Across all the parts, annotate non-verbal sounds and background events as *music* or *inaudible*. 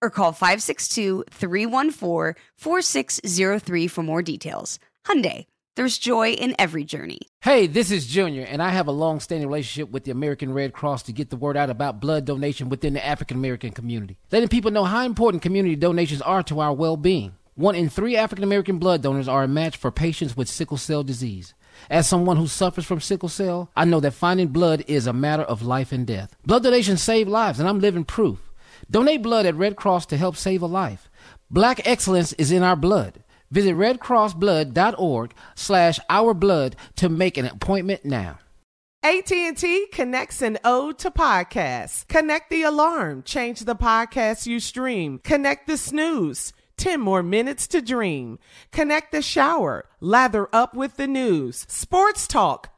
or call 562-314-4603 for more details. Hyundai, there's joy in every journey. Hey, this is Junior, and I have a long-standing relationship with the American Red Cross to get the word out about blood donation within the African American community, letting people know how important community donations are to our well-being. One in three African American blood donors are a match for patients with sickle cell disease. As someone who suffers from sickle cell, I know that finding blood is a matter of life and death. Blood donations save lives, and I'm living proof. Donate blood at Red Cross to help save a life. Black excellence is in our blood. Visit redcrossblood.org slash ourblood to make an appointment now. AT&T connects an ode to podcasts. Connect the alarm. Change the podcast you stream. Connect the snooze. 10 more minutes to dream. Connect the shower. Lather up with the news. Sports talk,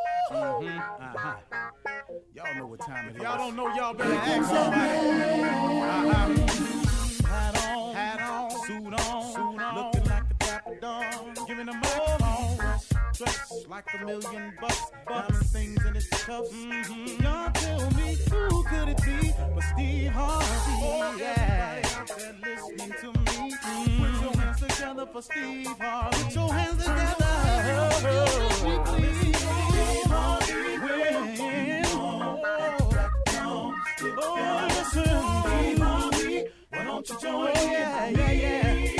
Y'all time it is. Y'all don't know, y'all better ask somebody. Hat on, hat on, suit on, suit on, looking like a dapper dawn, giving a microphone, dressed like a million bucks, diamond things in his cuffs. Mm-hmm. Y'all tell me who could it be but Steve Harvey? Oh, yeah. Everybody out there listening to me, mm-hmm. put your hands together for Steve Harvey. Put your hands together. Steve Harvey, listen, Harvey, why don't you join me? Yeah, yeah, yeah.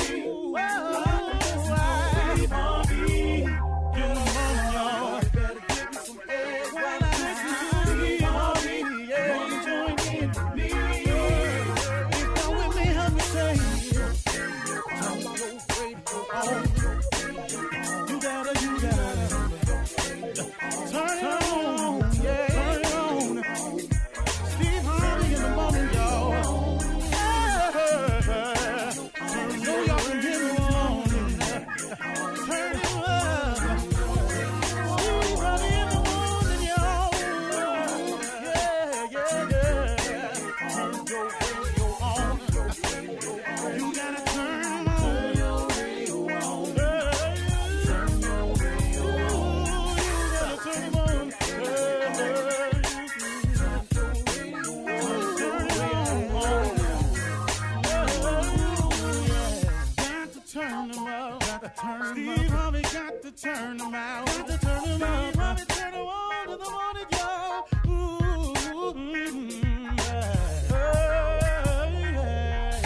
Turn them out. Got to turn them out. Steve Harvey turn them on to the morning, y'all. Ooh, mm, yeah. Oh, yeah,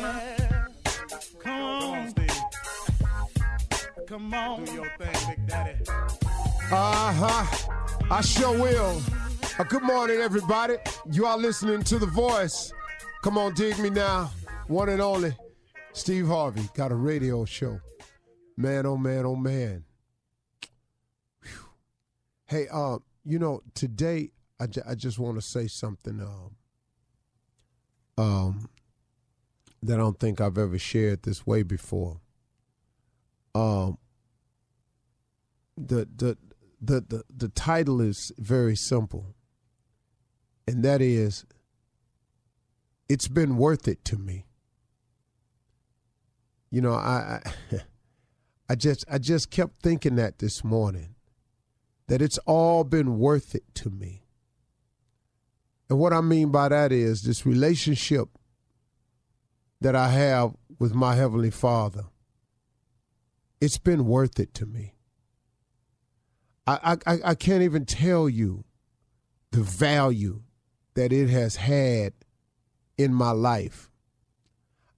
yeah. Come on, Steve. Come on. Do your thing, Big Daddy. Uh huh. I sure will. Uh, good morning, everybody. You are listening to The Voice. Come on, dig me now. One and only Steve Harvey got a radio show. Man, oh man, oh man. Hey, uh, you know, today I, I just want to say something um, um, that I don't think I've ever shared this way before. Um, the the the the, the title is very simple, and that is, it's been worth it to me. You know, I, I *laughs* I just I just kept thinking that this morning that it's all been worth it to me. And what I mean by that is this relationship that I have with my heavenly Father. It's been worth it to me. I I, I can't even tell you the value that it has had in my life.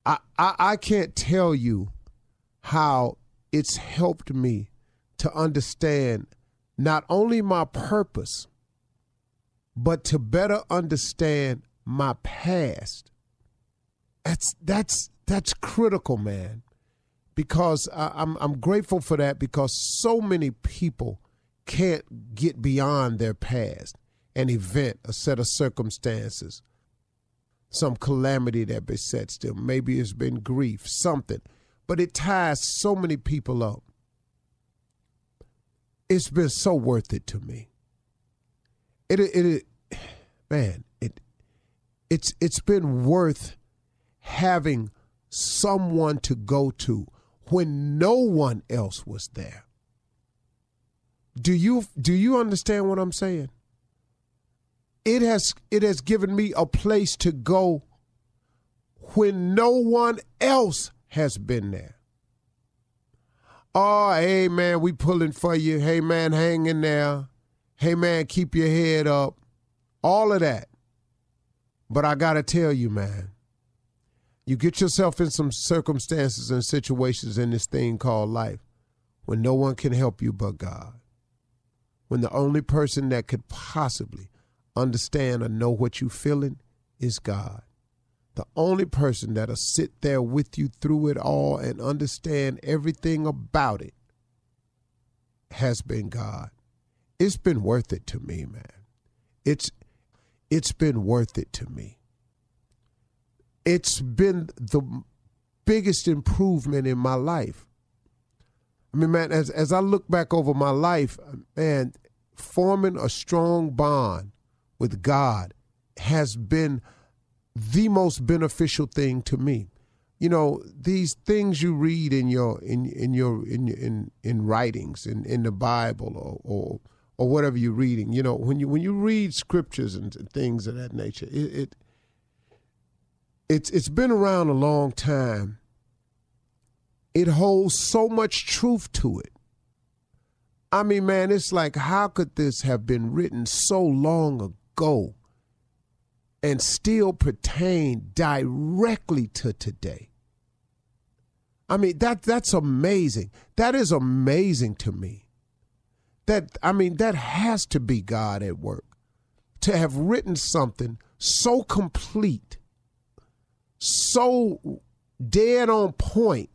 I, I, I can't tell you how it's helped me to understand not only my purpose, but to better understand my past. That's that's that's critical, man. Because I, I'm I'm grateful for that because so many people can't get beyond their past, an event, a set of circumstances, some calamity that besets them. Maybe it's been grief, something, but it ties so many people up. It's been so worth it to me. It it, it man, it it's it's been worth having someone to go to when no one else was there. Do you do you understand what I'm saying? It has it has given me a place to go when no one else has been there. Oh, hey man, we pulling for you. Hey man, hang in there. Hey man, keep your head up. All of that. But I got to tell you, man, you get yourself in some circumstances and situations in this thing called life when no one can help you but God. When the only person that could possibly understand or know what you're feeling is God. The only person that'll sit there with you through it all and understand everything about it has been God. It's been worth it to me, man. It's it's been worth it to me. It's been the biggest improvement in my life. I mean, man, as as I look back over my life, man, forming a strong bond with God has been the most beneficial thing to me. You know, these things you read in your in in your in in in writings in in the Bible or or or whatever you're reading. You know, when you when you read scriptures and things of that nature, it, it it's it's been around a long time. It holds so much truth to it. I mean, man, it's like how could this have been written so long ago and still pertain directly to today? I mean, that that's amazing. That is amazing to me. That I mean, that has to be God at work. To have written something so complete, so dead on point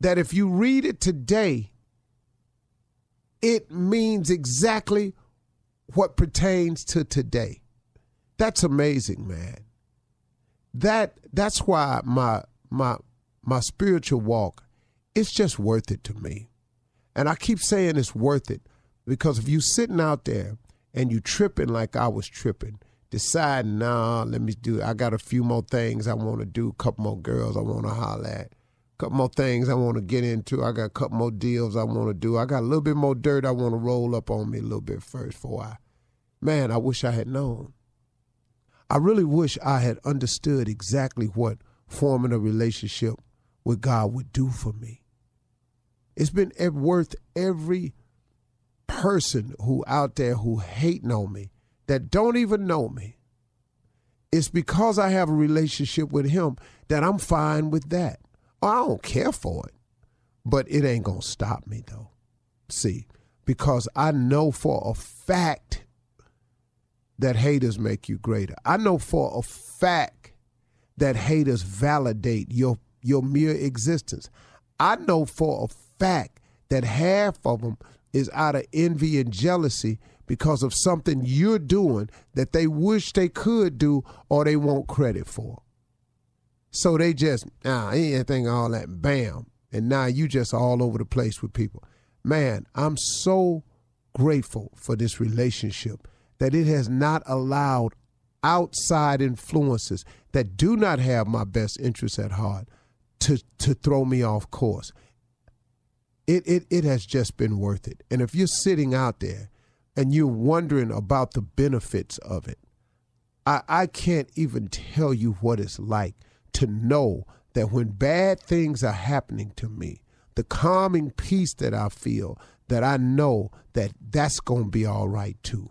that if you read it today, it means exactly what pertains to today. That's amazing, man. That that's why my my my spiritual walk it's just worth it to me. And I keep saying it's worth it because if you sitting out there and you tripping like I was tripping, deciding, nah, let me do I got a few more things I want to do, a couple more girls I want to holler at a couple more things I want to get into. I got a couple more deals I want to do. I got a little bit more dirt I want to roll up on me a little bit first before I. Man, I wish I had known. I really wish I had understood exactly what forming a relationship with God would do for me. It's been worth every person who out there who hating on me that don't even know me. It's because I have a relationship with him that I'm fine with that. I don't care for it, but it ain't gonna stop me though. See, because I know for a fact that haters make you greater. I know for a fact that haters validate your your mere existence. I know for a fact that half of them is out of envy and jealousy because of something you're doing that they wish they could do or they want credit for. So they just, nah, anything all that, bam. And now you just all over the place with people. Man, I'm so grateful for this relationship that it has not allowed outside influences that do not have my best interests at heart to to throw me off course. It it it has just been worth it. And if you're sitting out there and you're wondering about the benefits of it, I, I can't even tell you what it's like to know that when bad things are happening to me, the calming peace that I feel, that I know that that's going to be all right too.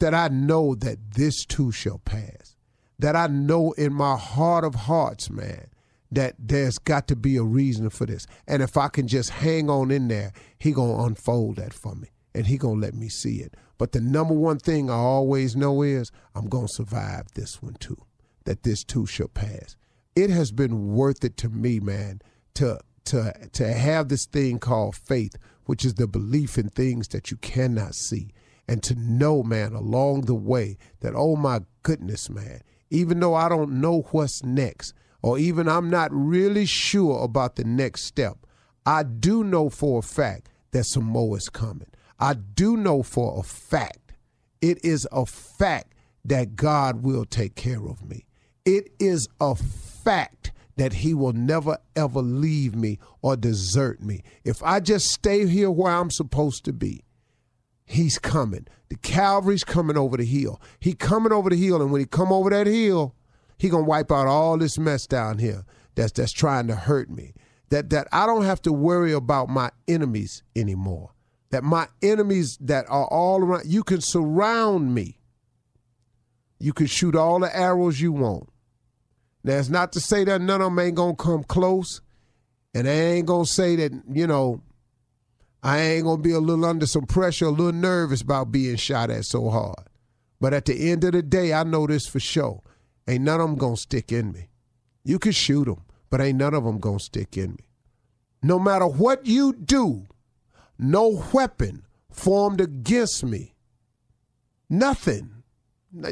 That I know that this too shall pass. That I know in my heart of hearts, man, that there's got to be a reason for this. And if I can just hang on in there, he going to unfold that for me and he going to let me see it. But the number one thing I always know is I'm going to survive this one too. That this too shall pass. It has been worth it to me, man, to to to have this thing called faith, which is the belief in things that you cannot see, and to know, man, along the way that oh my goodness, man, even though I don't know what's next, or even I'm not really sure about the next step, I do know for a fact that some more is coming. I do know for a fact, it is a fact that God will take care of me. It is a fact that he will never ever leave me or desert me. If I just stay here where I'm supposed to be, he's coming. The Calvary's coming over the hill. He coming over the hill, and when he come over that hill, he gonna wipe out all this mess down here that's that's trying to hurt me. That that I don't have to worry about my enemies anymore. That my enemies that are all around, you can surround me. You can shoot all the arrows you want. Now, it's not to say that none of them ain't gonna come close, and I ain't gonna say that you know I ain't gonna be a little under some pressure, a little nervous about being shot at so hard. But at the end of the day, I know this for sure: ain't none of them gonna stick in me. You can shoot them, but ain't none of them gonna stick in me. No matter what you do, no weapon formed against me. Nothing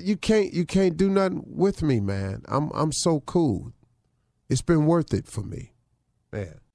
you can't you can't do nothing with me, man. I'm I'm so cool. It's been worth it for me, man.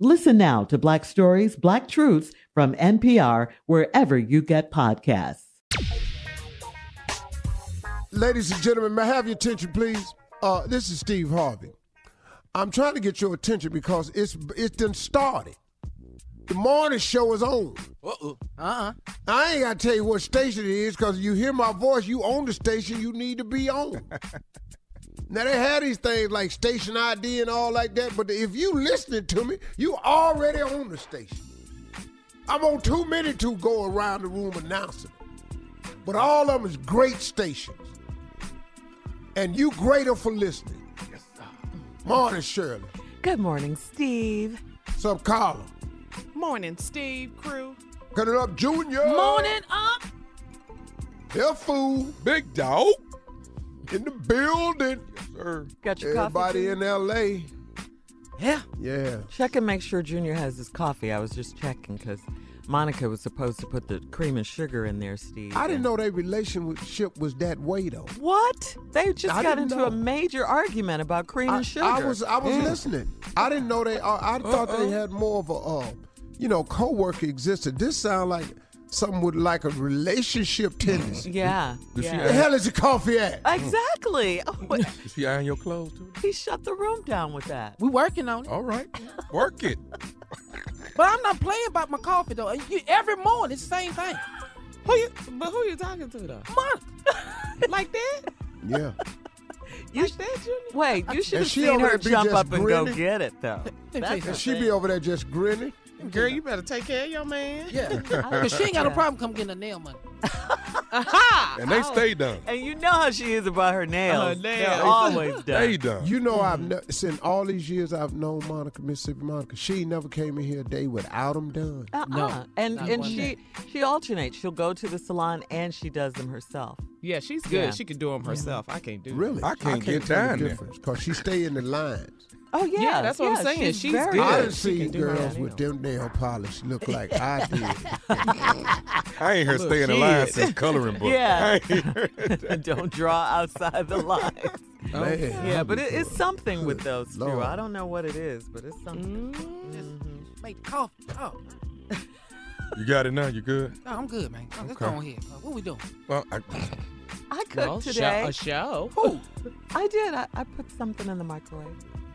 Listen now to Black Stories, Black Truths from NPR, wherever you get podcasts. Ladies and gentlemen, may I have your attention, please? Uh, this is Steve Harvey. I'm trying to get your attention because it's it's done started. The morning show is on. Uh-uh. Uh-uh. I ain't got to tell you what station it is because you hear my voice, you own the station you need to be on. *laughs* Now they had these things like station ID and all like that, but if you listening to me, you already on the station. I'm on too many to go around the room announcing. But all of them is great stations. And you greater for listening. Yes, sir. Morning, Shirley. Good morning, Steve. What's up, Carla? Morning, Steve crew. Cut it up, Junior. Morning up. Yeah, fool. Big dog. In the building. Yes, sir. Got your coffee. Everybody coffee? in L.A. Yeah. Yeah. Check and make sure Junior has his coffee. I was just checking because Monica was supposed to put the cream and sugar in there, Steve. I didn't know their relationship was that way, though. What? They just I got into a major argument about cream I, and sugar. I was I was Yeah. listening. I didn't know they. I, I thought they had more of a, uh, you know, co-worker existed. This sound like something with like a relationship tendency. *laughs* Yeah. Does she yeah. The hell is the coffee at? Exactly. Hmm. Oh, what- Is he iron your clothes too? he shut the room down with that. We working on it. All right. Work it. *laughs* But I'm not playing about my coffee though. You- Every morning it's the same thing. Who you, but who are you talking to though? Mon- *laughs* Like that? Yeah. You like that, Junior? Wait, you should have seen her jump up and go get it though. Let me tell you That's And she thing. be over there just grinning. Girl, you better take care of your man. Yeah. Because *laughs* she ain't got no problem come getting a nail money. *laughs* Aha! And they Oh. stay done. And you know how she is about her nails. Her They're nails. always done. Stay done. You know, Mm-hmm. I've ne- since all these years I've known Monica, Mississippi Monica. She never came in here a day without them done. Uh-uh. No, and not and she day. she alternates. She'll go to the salon and she does them herself. Yeah, she's good. Yeah. She can do them herself. I can't do Really? I can't get tell down the there. difference because she stay in the lines. Oh yeah, Yeah, that's what I'm saying. She's very good. I Yeah, done she seen can do her girls with them nail polish look *laughs* like I did. *laughs* I ain't heard Little stay in the line since coloring book. Yeah. I ain't heard- *laughs* Don't draw outside the lines. Man, Yeah, but it, it's something with those two. Lord. I don't know what it is, but it's something. Just make the coffee. Oh, you got it now. You good? no, I'm good, man. Let's Okay. go on here. Uh, what we doing? Well, I, I cooked Well, show- today. a show. Who? I did. I, I put something in the microwave.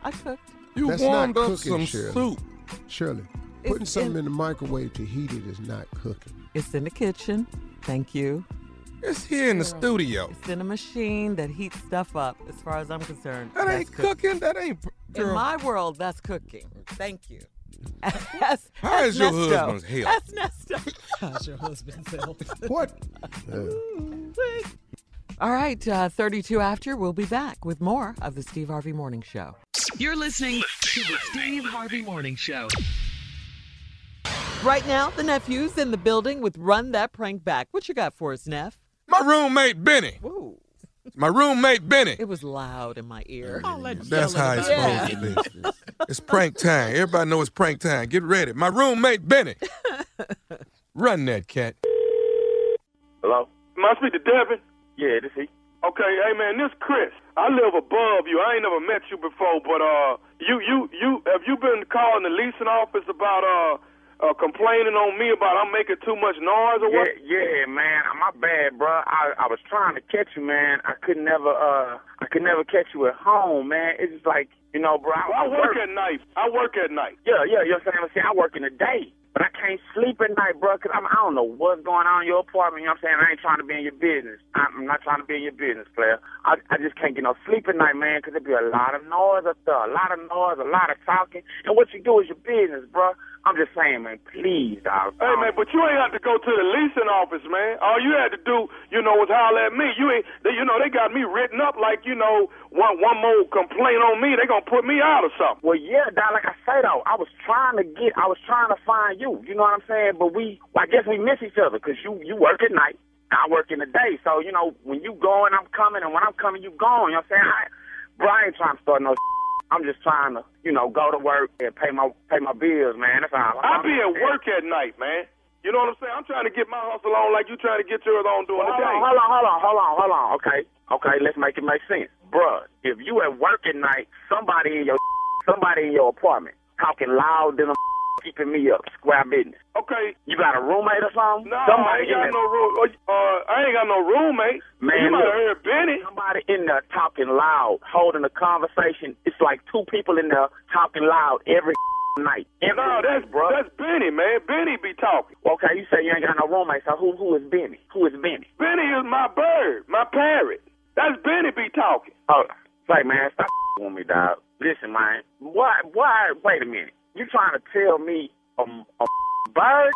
I cooked. you That's warmed not up cooking, some Shirley. soup. Shirley, It's putting something in- in the microwave to heat it is not cooking. It's in the kitchen. Thank you. It's here in the studio. It's in a machine that heats stuff up. As far as I'm concerned, That ain't cooking. cooking. That ain't. In my world, that's cooking. Thank you. *laughs* That's, How that's is your Nesto. husband's health? That's Nesto. How's your husband's health? What? *laughs* Uh, All right, uh, 32 after, we'll be back with more of the Steve Harvey Morning Show. You're listening to the Steve Harvey Morning Show. Right now, the nephew's in the building with Run That Prank Back. What you got for us, Neff? my roommate Benny. Ooh, My roommate Benny. it was loud in my ear. That's how it's Yeah. supposed to be. It's prank time. Everybody knows it's prank time. Get ready. My roommate Benny. *laughs* Run that cat. Hello? Must be the Devin? Yeah, this he. Okay, hey man, this Chris. I live above you. I ain't never met you before, but uh, you you you have you been calling the leasing office about uh, uh complaining on me about I'm making too much noise or what? Yeah, yeah, man. My bad, bro. I I was trying to catch you, man. I could never uh I could never catch you at home, man. It's just like you know, bro. Well, I work at night. I work at night. Yeah, yeah. You know what I'm saying? See, I work in the day, but I can't sleep at night, bro. Cause I'm, I don't know what's going on in your apartment. You know what I'm saying? I ain't trying to be in your business. I'm not trying to be in your business, player. I I just can't get no sleep at night, man. Cause there be a lot of noise up there, a lot of noise, a lot of talking. And what you do is your business, bro. I'm just saying, man. Please, dog. Hey man, but you ain't have to go to the leasing office, man. All you had to do, you know, was holler at me. You ain't, they, you know, they got me written up like, you know, one one more complaint on me, they gonna put me out or something. Well, yeah, dog. Like I say though, I was trying to get, I was trying to find you. You know what I'm saying? But we, I guess we miss each other because you you work at night, I work in the day. So you know, when you going, I'm coming, and when I'm coming, you going. You know what I'm saying? I, ain't trying to start no. I'm just trying to, you know, go to work and pay my pay my bills, man. That's all. I be at work at night, man. You know what I'm saying? I'm trying to get my hustle on like you trying to get yours on during Well, the hold day. hold on, hold on, hold on, hold on. Okay, okay, let's make it make sense, Bruh, If you at work at night, somebody in your somebody in your apartment talking loud than a keeping me up, square business. Okay. You got a roommate or something? No, somebody I ain't got no room. Uh, I ain't got no roommate. Man, you might have heard Benny. Somebody in there talking loud, holding a conversation. It's like two people in there talking loud every *laughs* night. Every No, that's night, bro. that's Benny, man. Benny be talking. Okay, you say you ain't got no roommate, so who who is Benny? Who is Benny? Benny is my bird, my parrot. That's Benny be talking. Oh, Say, man, stop *laughs* with me, dog. Listen, man. Why? Why? Wait a minute. You trying to tell me a, a bird?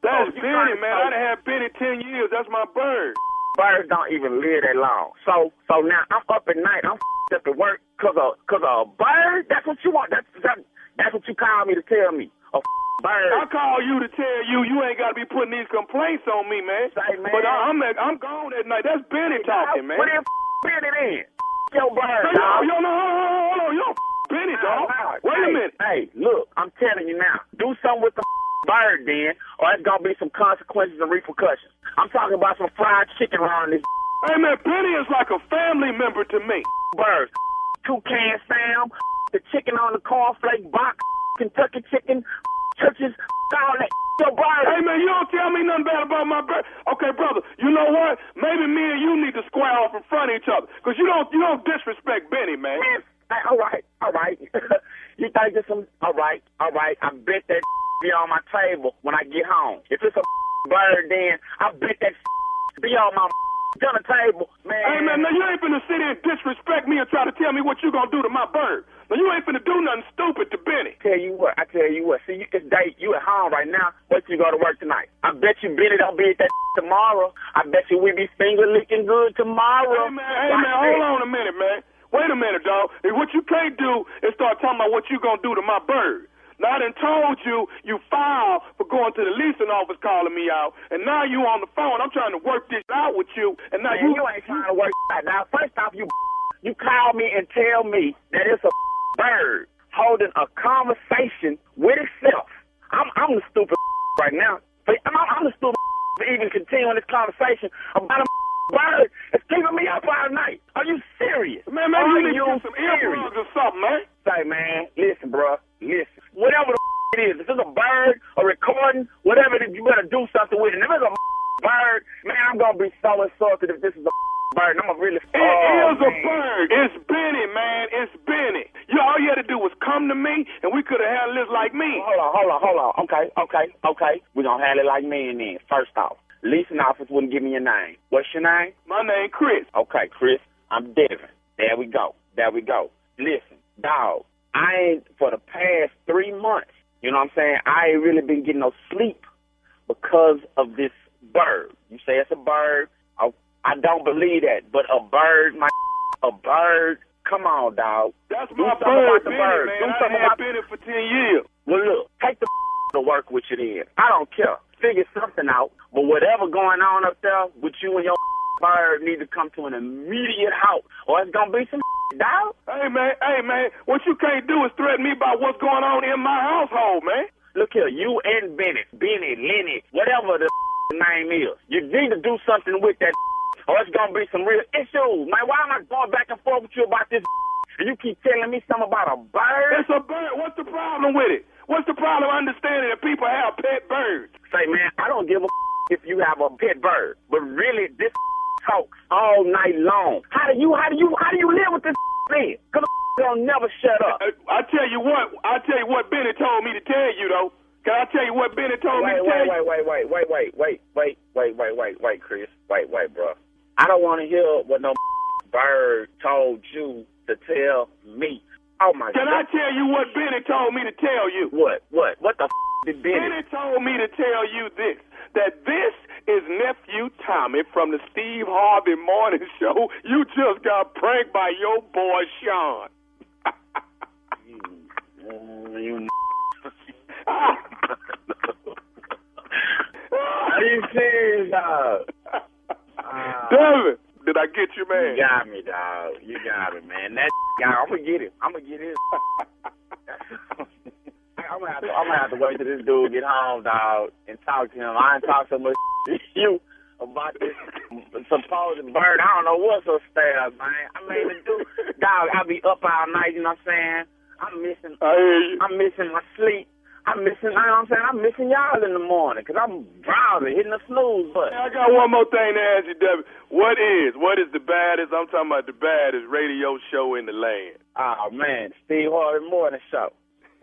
That's Oh, you Benny, man. I done had Benny 10 years. That's my bird. Birds don't even live that long. So, so now I'm up at night. I'm up at work cause of cause a bird. That's what you want. That's that, that's what you call me to tell me. A bird. I call you to tell you you ain't got to be putting these complaints on me, man. Say, man. But I, I'm at, I'm gone at night. That's Benny talking, man. What if Benny then? Your bird, Hey, yo, yo, no, hold on, hold on, yo, Benny, dog. Wait a minute. Hey, look, I'm telling you now. Do something with the bird then, or it's gonna be some consequences and repercussions. I'm talking about some fried chicken around this Hey, man, Benny is like a family member to me. bird. Toucan Sam, the chicken on the cornflake box, Kentucky chicken, Church's, all that. Your bird. Hey, man, you don't tell me nothing bad about my bird. Okay, brother, you know what? Maybe me and you need to square off in front of each other, because you don't, you don't disrespect Benny, man. Man, hey, all right, all right. *laughs* you think it's some? All right, all right. I bet that *laughs* be on my table when I get home. If it's a *laughs* bird, then I bet that be on my dinner table, man. Hey, man, now you ain't finna sit here and disrespect me and try to tell me what you gonna do to my bird. Now, you ain't finna do nothing stupid to Benny. Tell you what, I tell you what. See, you it's date. You at home right now. but you go to work tonight. I bet you Benny don't be at that tomorrow. I bet you we be finger licking good tomorrow. Hey, man, hey, man, hold on a minute, man. Wait a minute, dog. Hey, What you can't do is start talking about what you gonna do to my bird. Now, I done told you you filed for going to the leasing office calling me out, and now you on the phone. I'm trying to work this out with you, and now Man, you... you ain't trying to work out. Now, first off, you *laughs* you call me and tell me that it's a *laughs* bird holding a conversation with itself. I'm I'm the stupid *laughs* right now. I'm, I'm the stupid for even continuing this conversation about a that's keeping me up all night. Are you serious? Man, maybe Are you need to get some earplugs or something, man. Say, man, listen, bro, listen. Whatever the it is, if it's a bird, a recording, whatever it is, you better do something with it. And if it's a bird, man, I'm gonna be so insulted if this is a bird. I'm gonna really. It oh, is a bird. It's Benny, man. It's Benny. You all you had to do was come to me, and we could have handled this like me. Hold on, hold on, hold on. Okay, okay, okay. We're gonna handle it like me, and then. First off, leasing office wouldn't give me your name. What's your name? My name Chris. Okay, Chris. I'm Devin. There we go. There we go. Listen, dog. I ain't for the past three months. You know what I'm saying? I ain't really been getting no sleep because of this bird. You say it's a bird. I, I don't believe that, but a bird, my a bird. Come on, dog. That's Do my something bird, about the bird. man. Do I something had about Benny for 10 years. well, look, take the *laughs* to work with you then. I don't care. Figure something out. But whatever going on up there with you and your *laughs* fire need to come to an immediate halt, or it's gonna be some *laughs* dog. Hey, man. Hey, man. What you can't do is threaten me about what's going on in my household, man. Look here, you and Bennett, Benny, Lenny, whatever the *laughs* name is, you need to do something with that, or it's gonna be some real issues. Man, why am I going back and forth with you about this? And you keep telling me something about a bird? It's a bird. What's the problem with it? What's the problem understanding that people have pet birds? Say, man, I don't give a if you have a pet bird, but really, this talks all night long. How do you, how do you, how do you live with this thing? Cause don't never shut up. I, I tell you what. I tell you what Benny told me to tell you though. Can I tell you what Benny told wait, me to wait, tell you? wait, wait, wait, wait, wait, wait, wait, wait, wait, wait, Chris. Wait, wait, bro. I don't want to hear what no bird told you to tell me. Oh my Can God. I tell you what Benny told me to tell you? What? What? What the f- did Benny? Benny told me to tell you this. That this is nephew Tommy from the Steve Harvey Morning *laughs* Show. You just got pranked by your boy Sean. You. Are you serious, dog? *laughs* Uh, David, did I get you, man? You got me, dog. You got me, man. That *laughs* guy, I'm gonna get him. I'm gonna get him. I'm gonna have to. I'm gonna have to wait till this dude get home, dog, and talk to him. I ain't talk so much *laughs* to you about this supposed bird. I don't know what's upstairs, man. I mean, the dude, dog, I be up all night. You know what I'm saying? I'm missing. I hear you. I'm missing my sleep. I'm missing. You know what I'm saying? I'm missing y'all in the morning because I'm drowsy, hitting the snooze button. I got one more thing to ask you, David. What is, what is the baddest, I'm talking about the baddest radio show in the land? Oh man, Steve Harvey Morning Show.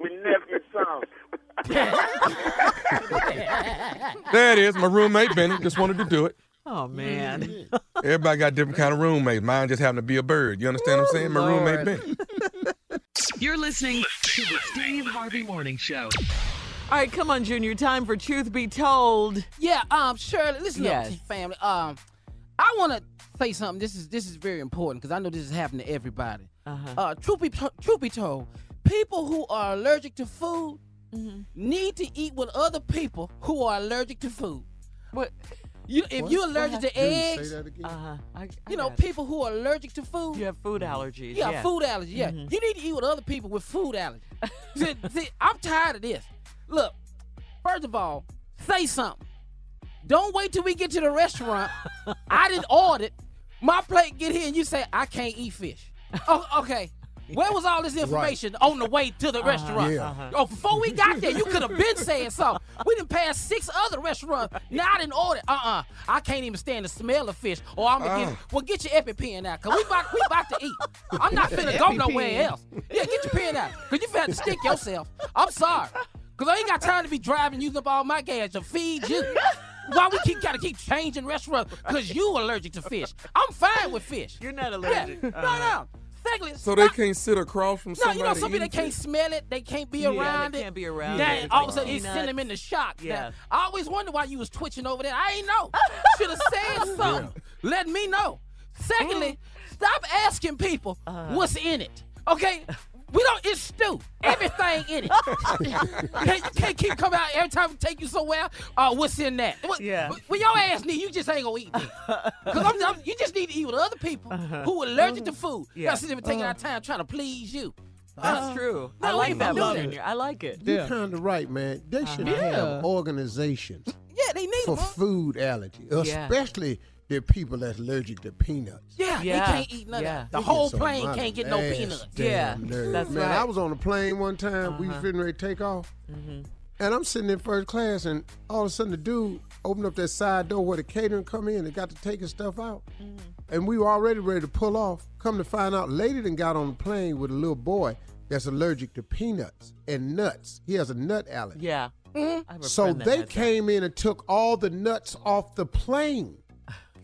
We nephew Tom. *laughs* There it is, my roommate Benny. Just wanted to do it. Oh man. Everybody got different kind of roommates. Mine just happened to be a bird. You understand what I'm saying? My roommate Lord. Benny. *laughs* You're listening to the Steve Harvey Morning Show. All right, come on, Junior. Time for truth be told. Yeah, um, Shirley, listen Yes. up, family. Um, I want to say something. This is this is very important because I know this is happening to everybody. Uh-huh. Uh, truth be to- truth be told, people who are allergic to food Mm-hmm. need to eat with other people who are allergic to food. What? You, if What? you're allergic to What happened? eggs, Uh-huh. I, I you know, got it. people who are allergic to food. You have food allergies. Yeah, yeah. food allergies. Yeah, Mhm. you need to eat with other people with food allergies. *laughs* see, see, I'm tired of this. Look, first of all, say something. Don't wait till we get to the restaurant. *laughs* I didn't order it. My plate get here and you say I can't eat fish. *laughs* Oh, okay. Where was all this information on the way to the Uh-huh, restaurant? Yeah. uh-huh. Oh, before we got there, you could have been *laughs* saying something. We didn't pass six other restaurants. Now I didn't order. Uh-uh. I can't even stand the smell of fish. Or I'm gonna Ah. get well get your EpiPen out, cause we about we about to eat. I'm not finna go nowhere else. Yeah, get your pen out. Cause you finna have to stick yourself. I'm sorry. Cause I ain't got time to be driving using up all my gas to feed you. Why we keep gotta keep changing restaurants? Cause you allergic to fish. I'm fine with fish. You're not allergic. No, Uh-huh. no. Secondly, So they can't sit across from no, somebody. No, you know, some people they can't smell it, they can't be Yeah, around they it. can't be around Then it. all of a sudden Peanuts. you send them into shock. Yeah. Now, I always wonder why you was twitching over there. I ain't know. *laughs* Should have said something. Let me know. Secondly, stop asking people Uh-huh. what's in it. Okay? We don't. It's stew. Everything in it. *laughs* can't, you can't keep coming out every time we take you somewhere. Uh, what's in that? What, Yeah. When your ass need, you just ain't gonna eat. Because *laughs* I'm, I'm- you just need to eat with other people who are allergic to food. Uh-huh. Yeah. Yeah. Sit there taking our time trying to please you. That's true. I like that, no one. I like it. You're Yeah. kind of right, man. They should Yeah. have organizations Yeah, they need for them. food allergy, Yeah. Especially the people that's allergic to peanuts. Yeah, Yeah. they can't eat none Yeah. The They whole so plane can't get no peanuts. Yeah, nerve. that's man, right. I was on a plane one time. We Uh-huh. was getting ready to take off. Mm-hmm. And I'm sitting in first class, and all of a sudden the dude opened up that side door where the catering come in and got to taking stuff out. Mm-hmm. And we were already ready to pull off. Come to find out, lady done got on the plane with a little boy that's allergic to peanuts and nuts. He has a nut allergy. Yeah. I have a So they has that. came in and took all the nuts off the plane.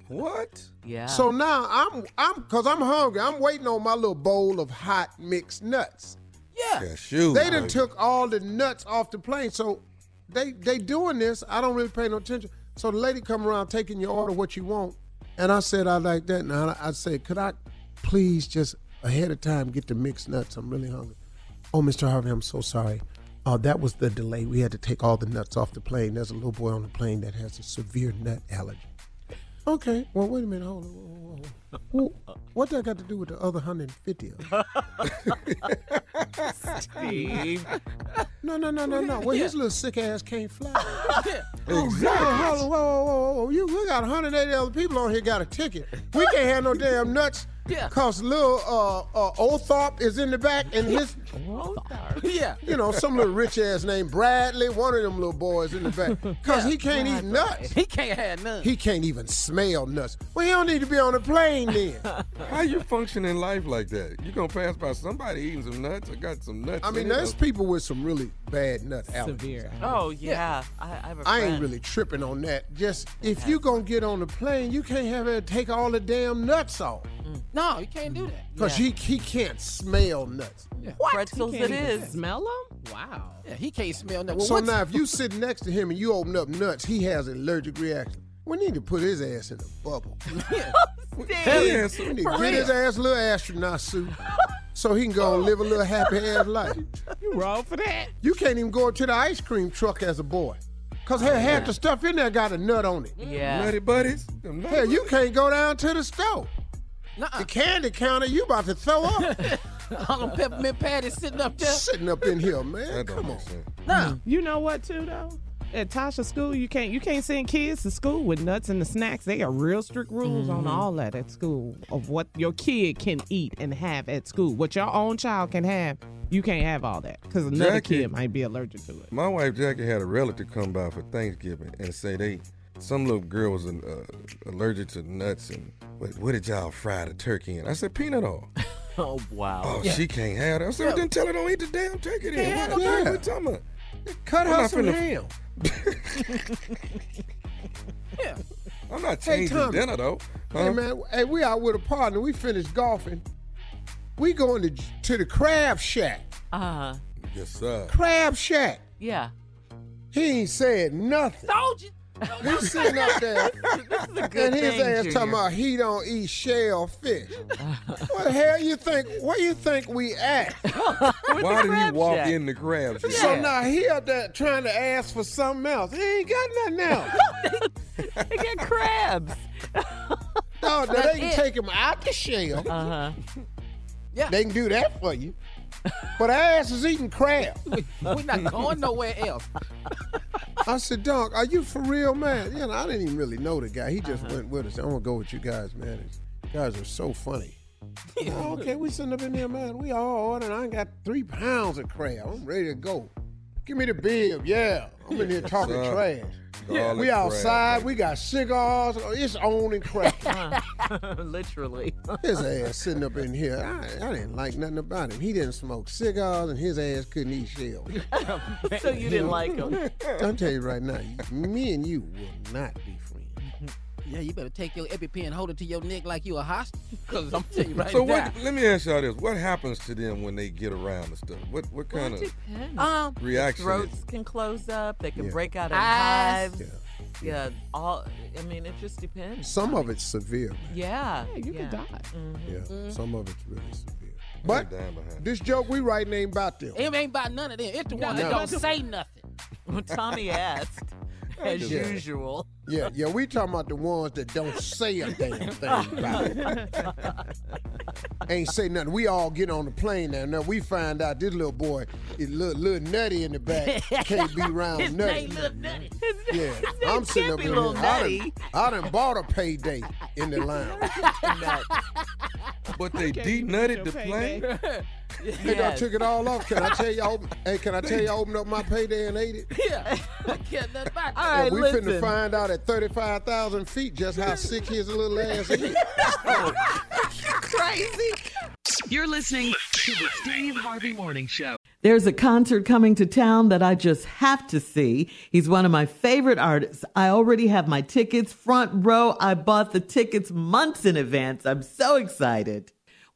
What? Yeah. So now I'm I'm cause I'm hungry. I'm waiting on my little bowl of hot mixed nuts. Yeah. Yeah, shoot. They done took all the nuts off the plane. So they they doing this. I don't really pay no attention. So the lady come around taking your order what you want. And I said I like that. Now I said, could I please just ahead of time get the mixed nuts? I'm really hungry. Oh, Mr. Harvey, I'm so sorry. Uh, that was the delay. We had to take all the nuts off the plane. There's a little boy on the plane that has a severe nut allergy. Okay, well, wait a minute. Hold on. Hold on, hold on. What that got to do with the other 150? Steve. No, no, no, no, no. Well, his little sick ass can't fly. *laughs* Exactly. Hold on, whoa, whoa, whoa, whoa. You, we got 180 other people on here got a ticket. We can't have no damn nuts. Yeah. Cause little uh, uh, Othorpe is in the back, and his, Yeah. you know, some little rich ass named Bradley, one of them little boys in the back. *laughs* Cause he can't eat nuts. He can't have nuts. He can't even smell nuts. Well, he don't need to be on a plane then. *laughs* How you function in life like that? You gonna pass by somebody eating some nuts? I got some nuts. I mean, in it. there's people with some really bad nut allergies. Severe. Oh yeah. I, I have a I ain't really tripping on that. Just if you gonna get on the plane, you can't have it take all the damn nuts off. No, you can't do that. Cause he he can't smell nuts. Pretzels Can't it even. Smell them? Wow. Yeah, he can't smell nothing. Well, so what's- now if you sit next to him and you open up nuts, he has an allergic reaction. We need to put his ass in a bubble. *laughs* Yeah, so- *laughs* oh, We need to get his ass a little astronaut suit *laughs* so he can go and live a little happy ass life. You wrong for that? You can't even go to the ice cream truck as a boy. Cause hell, half the stuff in there got a nut on it. Yeah. Nutty buddies. Them nutty Hell, you can't go down to the store. Nuh-uh. The candy counter, you about to throw up. *laughs* all them peppermint patties sitting up there. Sitting up in here, man. That Come on. sense. No. Mm. You know what too though? At Tasha's school, you can't you can't send kids to school with nuts and the snacks. They got real strict rules on mm-hmm. all that at school of what your kid can eat and have at school. What your own child can have, you can't have all that because another Jackie. kid might be allergic to it. My wife Jackie had a relative come by for Thanksgiving and say they some little girl was uh, allergic to nuts and what, what did y'all fry the turkey in? I said peanut oil. *laughs* Oh wow. Oh, she can't have that. I said, well, then tell her don't eat the damn turkey then. have What no what turkey. we talking about? Cut her some ham. *laughs* Yeah. I'm not changing Tommy. dinner though. Hey man, hey, we out with a partner. We finished golfing. We going to to the crab shack. Uh huh. Yes, sir. Crab shack. Yeah. He ain't said nothing. Told you. He's sitting up there, *laughs* This is a good and his thing, ass Junior. talking about he don't eat shellfish. what the hell you think? Where you think we at? *laughs* Why did he walk shack. in the crab shack? So now he up there trying to ask for something else. He ain't got nothing else. *laughs* they got crabs. No, they can take him out the shell. Uh huh. Yeah. They can do that for you. *laughs* But ass is eating crab. *laughs* We're not going nowhere else. I said, Dunk, are you for real, man? You know, I didn't even really know the guy. He just uh-huh. went with us. I'm gonna go with you guys, man. You guys are so funny. *laughs* Oh, okay, we sitting up in there, man. We all ordering. I got three pounds of crab. I'm ready to go. Give me the bib, yeah. I'm in here talking Son, trash. garlic We outside. baby. We got cigars. It's on and cracking. *laughs* Literally. His ass sitting up in here. I, I didn't like nothing about him. He didn't smoke cigars, and his ass couldn't eat shells. *laughs* so you didn't like him. *laughs* I'm telling you right now, me and you will not be friends. Yeah, you better take your EpiPen and hold it to your neck like you a hostage. Because I'm telling you right So now. what? Let me ask y'all this: What happens to them when they get around and stuff? What what kind of Depends. Um, reaction? Throats can close up. They can Yeah. break out in Eyes. hives. Yeah. all. I mean, it just depends. Some of it's severe, man. Yeah. Yeah, you yeah. could die. Yeah, some of it's really severe. But dying this joke we writing ain't about them. It ain't about none of them. It's the one that No. don't say nothing. Well, *laughs* Tommy asked, as Yeah. usual. Yeah, yeah, we talking about the ones that don't say a damn thing about it. *laughs* Ain't say nothing. We all get on the plane now. Now we find out this little boy is little, little nutty in the back. Can't be *laughs* around His nutty. name Lil Nutty. Yeah, I'm sitting up be in Lil here. I Nutty. done, I done bought a payday in the lounge. *laughs* But they Okay, you denutted the plane. payday. Hey, I took it all off. Can I tell you? I open- Hey, can I tell you? I opened up my payday and ate it. Yeah. I care nothing about All that. right, we listen. finna find out at 35,000 feet just how sick his little ass is. Crazy. You're listening to the Steve Harvey Morning Show. There's a concert coming to town that I just have to see. He's one of my favorite artists. I already have my tickets front row. I bought the tickets months in advance. I'm so excited.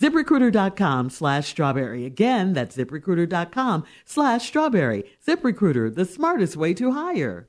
ZipRecruiter.com slash strawberry. Again, that's ZipRecruiter.com slash strawberry. ZipRecruiter, the smartest way to hire.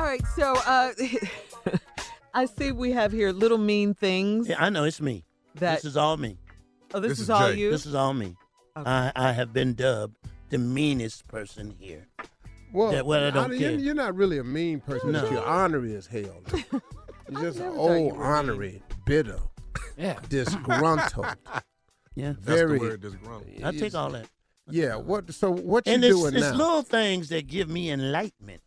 All right, so uh, *laughs* I see we have here little mean things. Yeah, I know it's me. That- this is all me. Oh, this, is, all you. This is all me. I, I have been dubbed the meanest person here. Well, Yeah, well, I don't you're, care. you're not really a mean person, but No. you're ornery as hell. *laughs* You're just never thought old, you were mean. bitter, Yeah. *laughs* disgruntled. Yeah. That's Very. the word that's grown. I take all that. Yeah. What? So what you and it's, doing it's now? little things that give me enlightenment.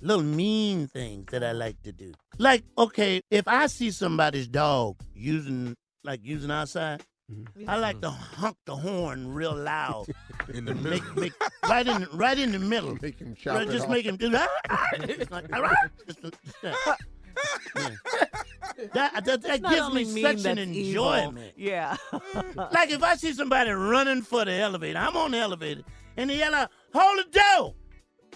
Little mean things that I like to do. Like, okay, if I see somebody's dog using like using outside, mm-hmm. I like to honk the horn real loud. *laughs* In the middle. make, make, right in right in the middle. *laughs* Make him chop Right, it just off. make him do that. *laughs* It's like, all right. Just- just that. Yeah. That, that, that gives me such an that's evil. enjoyment. Yeah. like if I see somebody running for the elevator, I'm on the elevator, and they yell out, "Hold the door!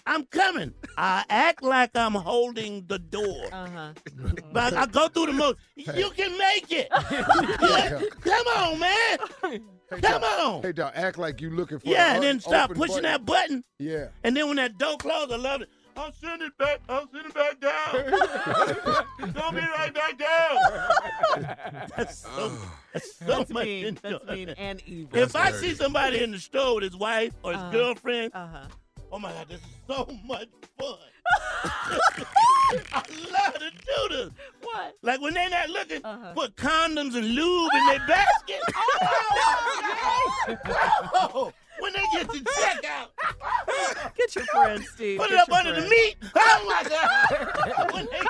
I'm coming!" I act like I'm holding the door, Uh-huh. but I go through the most. You can make it. *laughs* Yeah. Come on, man! Come on! Hey, dog, act like you looking for. Yeah, and then un- stop pushing button. that button. Yeah. And then when that door closes, I love it. I'll send it back. I'll send it back down. *laughs* Don't be right back down. That's so, that's so That's much mean. That's mean and evil. If I see somebody in the store with his wife or his Uh-huh. girlfriend, Uh-huh. Oh my God, this is so much fun. *laughs* I love to do this. What? Like when they're not looking, Uh-huh. put condoms and lube in their basket. *laughs* oh, *laughs* when they get to checkout, *laughs* Get your friend, Steve. put it up your under the meat. Oh my God! *laughs* when they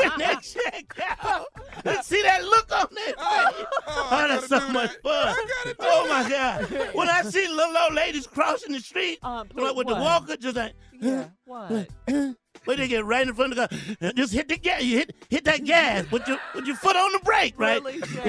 when they check out, and see that look on their face. Oh, that's so much fun. Oh my God! When I see little old ladies crossing the street Uh, like, with the walker, just like. Yeah. What? *laughs* Where they get right in front of the car, just hit the gas. You hit hit that gas with your with your foot on the brake, right? Really, just, *laughs*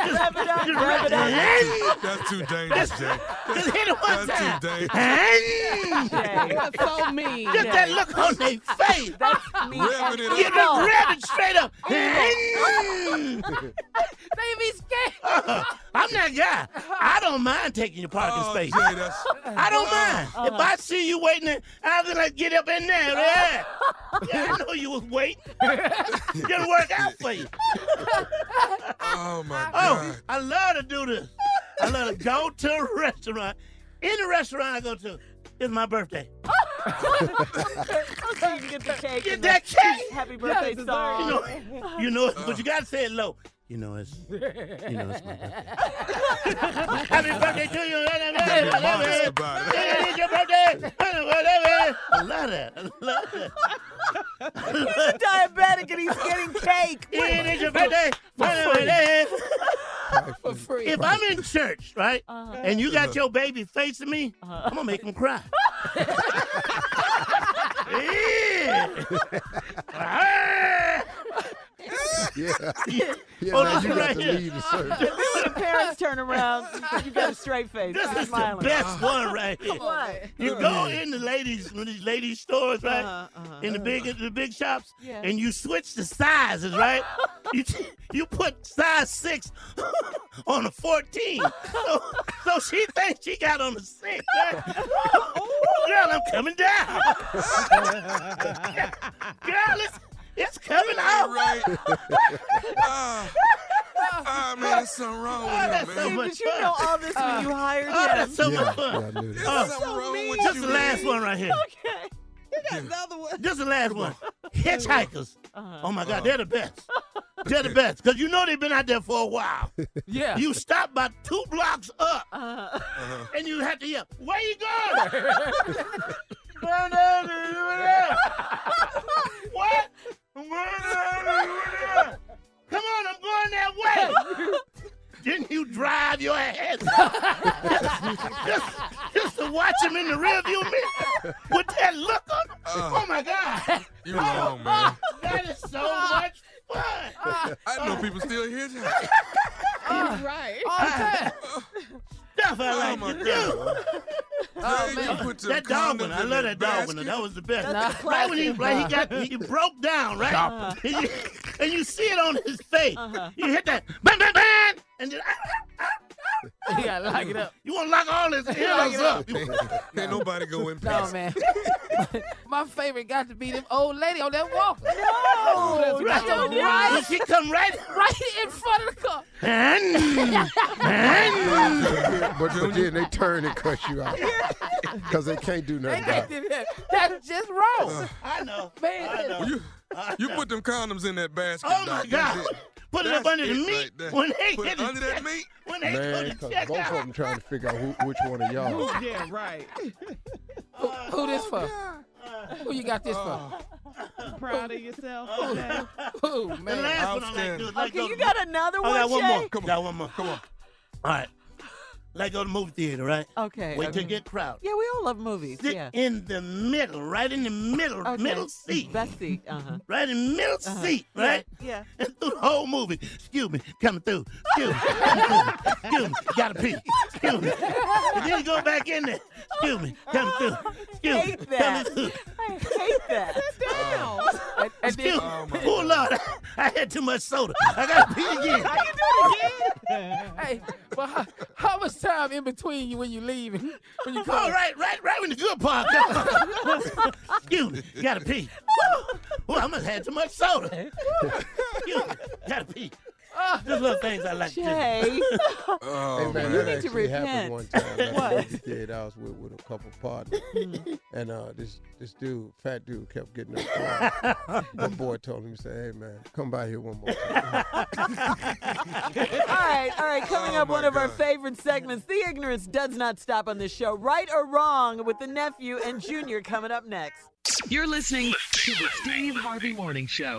Rev it up, rev it up. That's too dangerous, Jay. just hit it one That's time. too dangerous. Jay. That's so mean. Just that look on their face. That's me. Revving it You up. just grab it straight up. *laughs* They be scared. Uh, *laughs* I'm that guy. I don't mind taking your parking Oh, space. Jay, that's. I don't mind. If I see you waiting, I'll be like, get up in there. Yeah, yeah I know you was waiting. It'll work out for you. Oh my Oh, I love to do this. I love to go to a restaurant. Any restaurant I go to, it's my birthday. so you can get the cake. Get that the cake. Happy birthday dessert. song. You know, you know, uh-huh. but you gotta say it low. You know it's, you know it's my birthday. *laughs* Happy birthday to you. Be modest about it. It's your birthday. I love that. I love that. He's diabetic and he's getting cake. It is your birthday. For free. If I'm in church, right, Uh-huh. and you got your baby facing me, I'm gonna make him cry. *laughs* yeah. *laughs* Yeah. *laughs* Yeah. Hold now on, you got right to here. leave the service. when the parents turn around, you got a straight face. This You're is the smiling. best one right here. What? You go in the ladies, in these ladies stores, right? Uh-huh, uh-huh. In the big, in the big shops, Yeah. and you switch the sizes, right? *laughs* you you put size six *laughs* on a fourteen, so, so she thinks she got on the six. Right? Girl, I'm coming down. Girl, it's it's coming out. Right. *laughs* Ah, ah, man, there's something wrong Oh, with that's him, so man. much Did you know all this when you hired Oh, him? that's so Yeah, much fun. yeah, I knew that. There's Oh, something wrong with Just you, the man. last one right here. Okay. You got another one. Just the last one. Hitchhikers. Uh-huh. Oh my God, they're the best. *laughs* They're the best because you know they've been out there for a while. Yeah. You stop about two blocks up, Uh, and you have to yell, "Where you going?" *laughs* Going down there, over there. what? I'm going down there, over there. Come on, I'm going that way. *laughs* Didn't you drive your ass just, *laughs* just, just to watch him in the rearview mirror with that look on? him? Uh, oh my God! You're wrong, oh, man. That is so much fun. I know people still hitchhike. He's right. *laughs* Uh, Stuff I Oh, like my to do. God. *laughs* Jay, you put That dog one, I love that dog one. That was the best. That's right when he, like he got, he broke down, right? Uh-huh. And, you, and you see it on his face. Uh-huh. You hit that, bang, bang, bang, and then, ah, ah, ah, *laughs* You gotta lock it up. you want to lock all this *laughs* ears up. *laughs* Ain't nobody going past. No, past. man. My favorite got to be them old lady on that walker. no, Right. that's Right. right. She come right, Right in front of the car. and, and, but, but then they turn and cut you out because they can't do They nothing can't about it. do that. That's just wrong. I know. Man, I know. You, you put them condoms in that basket. Oh my Doc. God! That's it. Put it up under the meat. right when they Put get it the under that check- meat? When they Man, go to because check both of them trying to figure out who, which one of y'all. yeah, right. *laughs* Who, who this oh, for? Who you got this for? Oh. Proud of yourself. Who, today? who The man? last one I like to like Okay, go you got another I one, got one Shay? more. Come on. Got one more. Come on. All right. Like go to the movie theater, right? Okay. Wait till it get crowded. Yeah, we all love movies. Sit yeah. in the middle, right in the middle, Okay. middle seat. Best seat. Uh huh. Right in the middle Uh-huh. seat, right? yeah. *laughs* And through the whole movie. Excuse me, coming through. Excuse me, coming through. Excuse me, gotta pee. Excuse me. And then you go back in there. Excuse me, coming through. Excuse me, hate that. coming through. I hate that. And, and then, Excuse me. Oh, oh Lord, I had too much soda. I gotta pee again. How you do it again? *laughs* hey, but how, how much time in between you when you leave and when you oh, come? All right, right, right when the good part comes. *laughs* Excuse me, gotta pee. Well, *laughs* oh, I must have had too much soda. Excuse me, gotta pee. *laughs* Just little things I like to do. Jay. *laughs* Oh, Hey man, man. You need to actually repent. happened one time. at a What? movie theater. I was with, with a couple partners, and uh, this this dude, fat dude, kept getting up. My *laughs* boy told him, he said, "Hey man, come by here one more time." all right, all right. Coming Oh, up, one my of our favorite segments. The ignorance does not stop on this show. Right or wrong with the nephew and Junior coming up next. You're listening to the Steve Harvey Morning Show.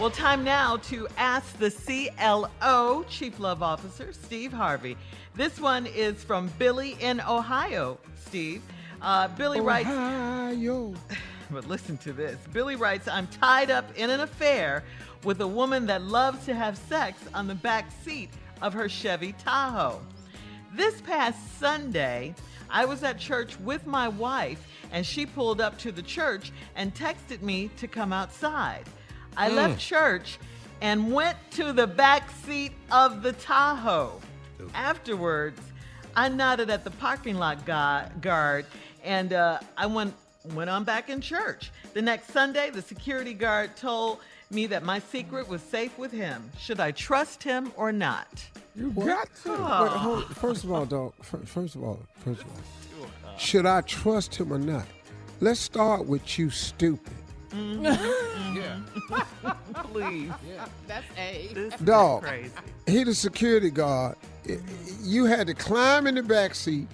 Well, time now to ask the CLO, Chief Love Officer, Steve Harvey. This one is from Billy in Ohio, Steve. Uh, Billy writes, Ohio. *laughs* but listen to this. Billy writes, I'm tied up in an affair with a woman that loves to have sex on the back seat of her Chevy Tahoe. This past Sunday, I was at church with my wife, and she pulled up to the church and texted me to come outside. I left church and went to the back seat of the Tahoe. Afterwards, I nodded at the parking lot gu- guard and uh, I went went on back in church. The next Sunday, the security guard told me that my secret was safe with him. Should I trust him or not? You got to. Wait, hold, first of all, dog. First of all, first of all, should I trust him or not? Let's start with you, stupid Mm-hmm. Yeah. Mm-hmm. *laughs* Please. That's A. This dog. crazy. He the security guard. You had to climb in the back seat,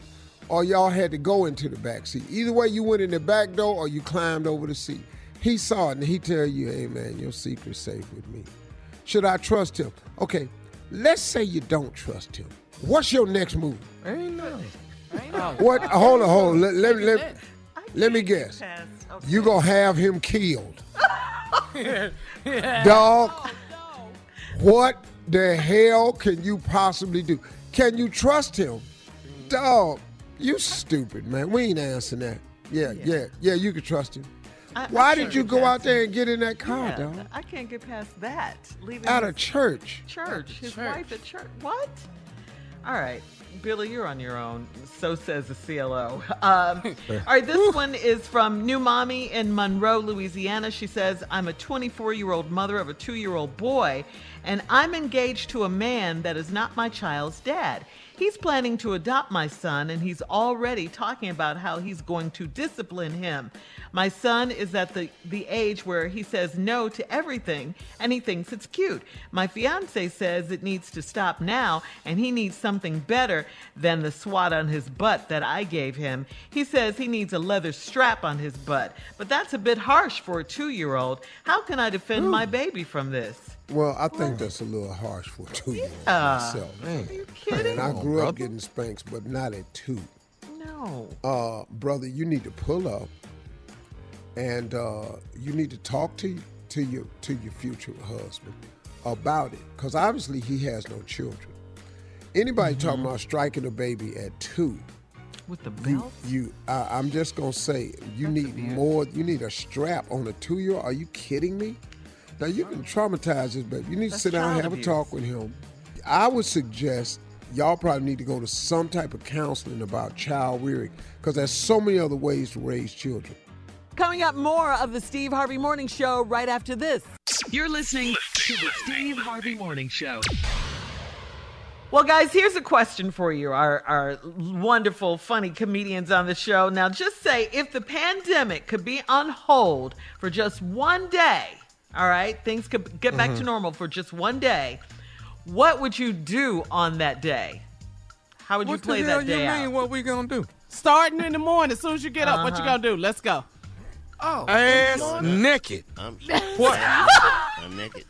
or y'all had to go into the back seat. Either way, you went in the back door or you climbed over the seat. He saw it and he tell you, "Hey man, your secret's safe with me." Should I trust him? Okay, let's say you don't trust him. What's your next move? Ain't nothing. Ain't nothing. What? Hold on, hold on. Let, let, let, I let me can't guess. Pass. Okay. You gonna have him killed, dog? What the hell can you possibly do? Can you trust him, dog? You stupid man. We ain't answering that. Yeah, yeah, yeah. You can trust him. I- I Why can't did you go out there and get in that car, Yeah, dog? I can't get past that. Leaving Out of church. church, his church. wife at church. What? All right, Billy, you're on your own. So says the CLO. Um, *laughs* all right, this one is from New Mommy in Monroe, Louisiana. She says, I'm a 24 year old mother of a two year old boy, and I'm engaged to a man that is not my child's dad. He's planning to adopt my son, and he's already talking about how he's going to discipline him. My son is at the, the age where he says no to everything, and he thinks it's cute. My fiance says it needs to stop now, and he needs something better than the swat on his butt that I gave him. He says he needs a leather strap on his butt, but that's a bit harsh for a two year old. How can I defend my baby from this? Well, I think that's a little harsh for a two-year-old Yeah. myself. Are you kidding? And I grew up getting spanks, but not at two. No. uh, brother, you need to pull up, and uh, you need to talk to to your to your future husband about it, because obviously he has no children. Anybody Mm-hmm. talking about striking a baby at two? With the You, belt? you I, I'm just gonna say you need more. You need a strap on a two year. old Are you kidding me? Now you can traumatize this but You need That's to sit down and child have abuse. a talk with him. I would suggest y'all probably need to go to some type of counseling about child rearing because there's so many other ways to raise children. Coming up, more of the Steve Harvey Morning Show right after this. You're listening to the Steve Harvey Morning Show. Well, guys, here's a question for you, our, our wonderful, funny comedians on the show. Now, just say if the pandemic could be on hold for just one day, All right, things could get back to Mhm. normal for just one day. What would you do on that day? How would you What the play hell that day you out? mean? What we gonna do? Starting in the morning, as soon as you get up, what you Uh-huh. gonna do? Let's go. Oh, Ass naked. I'm, What? *laughs* I'm naked.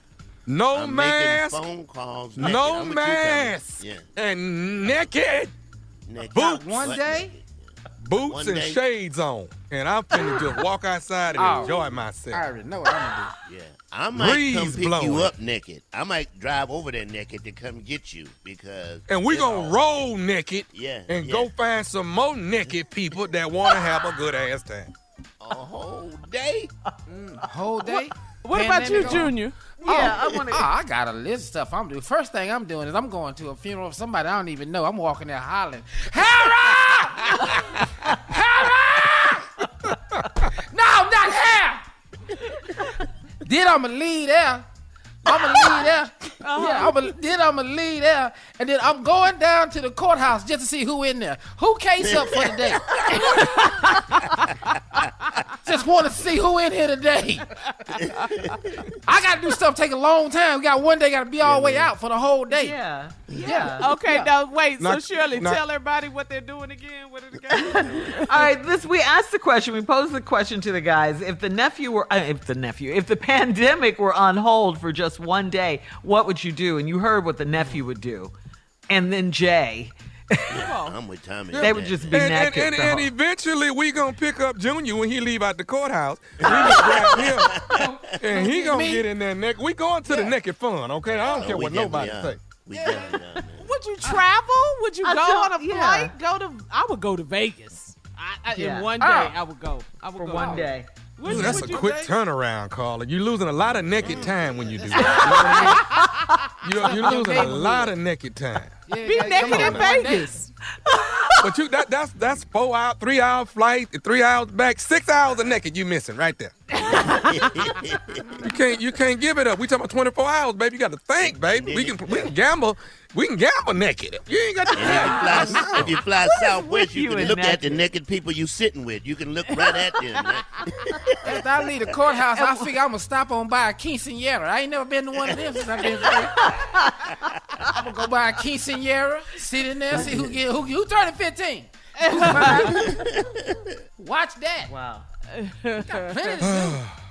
No I'm mask. phone calls. naked. No I'm mask. Tommy. And naked. Naked. Boots. One day? Boots One and day. shades on. And I'm finna just *laughs* walk outside and Oh. enjoy myself. I already know what I'm gonna do. Yeah. I might come Breeze pick you up naked. I might drive over there naked to come get you because. And we it's gonna all- roll naked Yeah. and yeah. go find some more naked people that wanna have a good ass time. a whole day. a Whole day. What about you, Pandemic on? Junior? Yeah, oh, I wanna- Oh, I got a list of stuff I'm doing. First thing I'm doing is I'm going to a funeral of somebody I don't even know. I'm walking there hollering, Harry! *laughs* *laughs* No, not here. then I'm going to leave there. I'm going to leave there. Yeah, I'm a, then I'm going to leave there. And then I'm going down to the courthouse just to see who in there. Who case up for the day? *laughs* just want to see who in here today. I got to do stuff take a long time. We got one day got to be all the way out for the whole day. Yeah. Yeah. Okay, Yeah. now wait. Not- so Shirley, not- tell everybody what they're doing again. What it *laughs* again? All right, this we asked the question. We posed the question to the guys: If the nephew were, uh, if the nephew, if the *laughs* pandemic were on hold for just one day, what would you do? And you heard what the nephew would do, and then Jay, I'm with Tommy. they would just be And, and, naked. and, the and eventually we gonna pick up Junior when he leave out the courthouse. And we gonna grab him, and he gonna Me? get in there naked. We going to the naked fun, okay? I don't Oh, care what nobody definitely say. We definitely are, man. Would you travel? Would you I go on a yeah. flight? Go to? I would go to Vegas. I, I, Yeah. In one day, Ah. I would go. I would for go one day. Would Ooh, you- that's a quick think? turnaround, Carla. You're losing a lot of naked time when you do *laughs* that. You know what I mean? You're, you're losing a lot of naked time. Yeah, Be naked in. Vegas. *laughs* But you that that's that's four hour, three hour flight, three hours back, six hours of naked you missing right there. *laughs* You can't you can't give it up. We talking about 24 hours, baby. You got to think, baby. We can we can gamble. We can gamble naked. You ain't got to. And if you fly, if you fly Southwest, you you can and look at the naked? naked people you sitting with. You can look right at them. man. After I leave the courthouse, I figure I'm gonna stop on by a quinceanera. I ain't never been to one of them since I've been free. I'm gonna go by a quinceanera, sit in there, see who get who who turning 15. *laughs* Watch that. Wow. *sighs* *sighs* *sighs*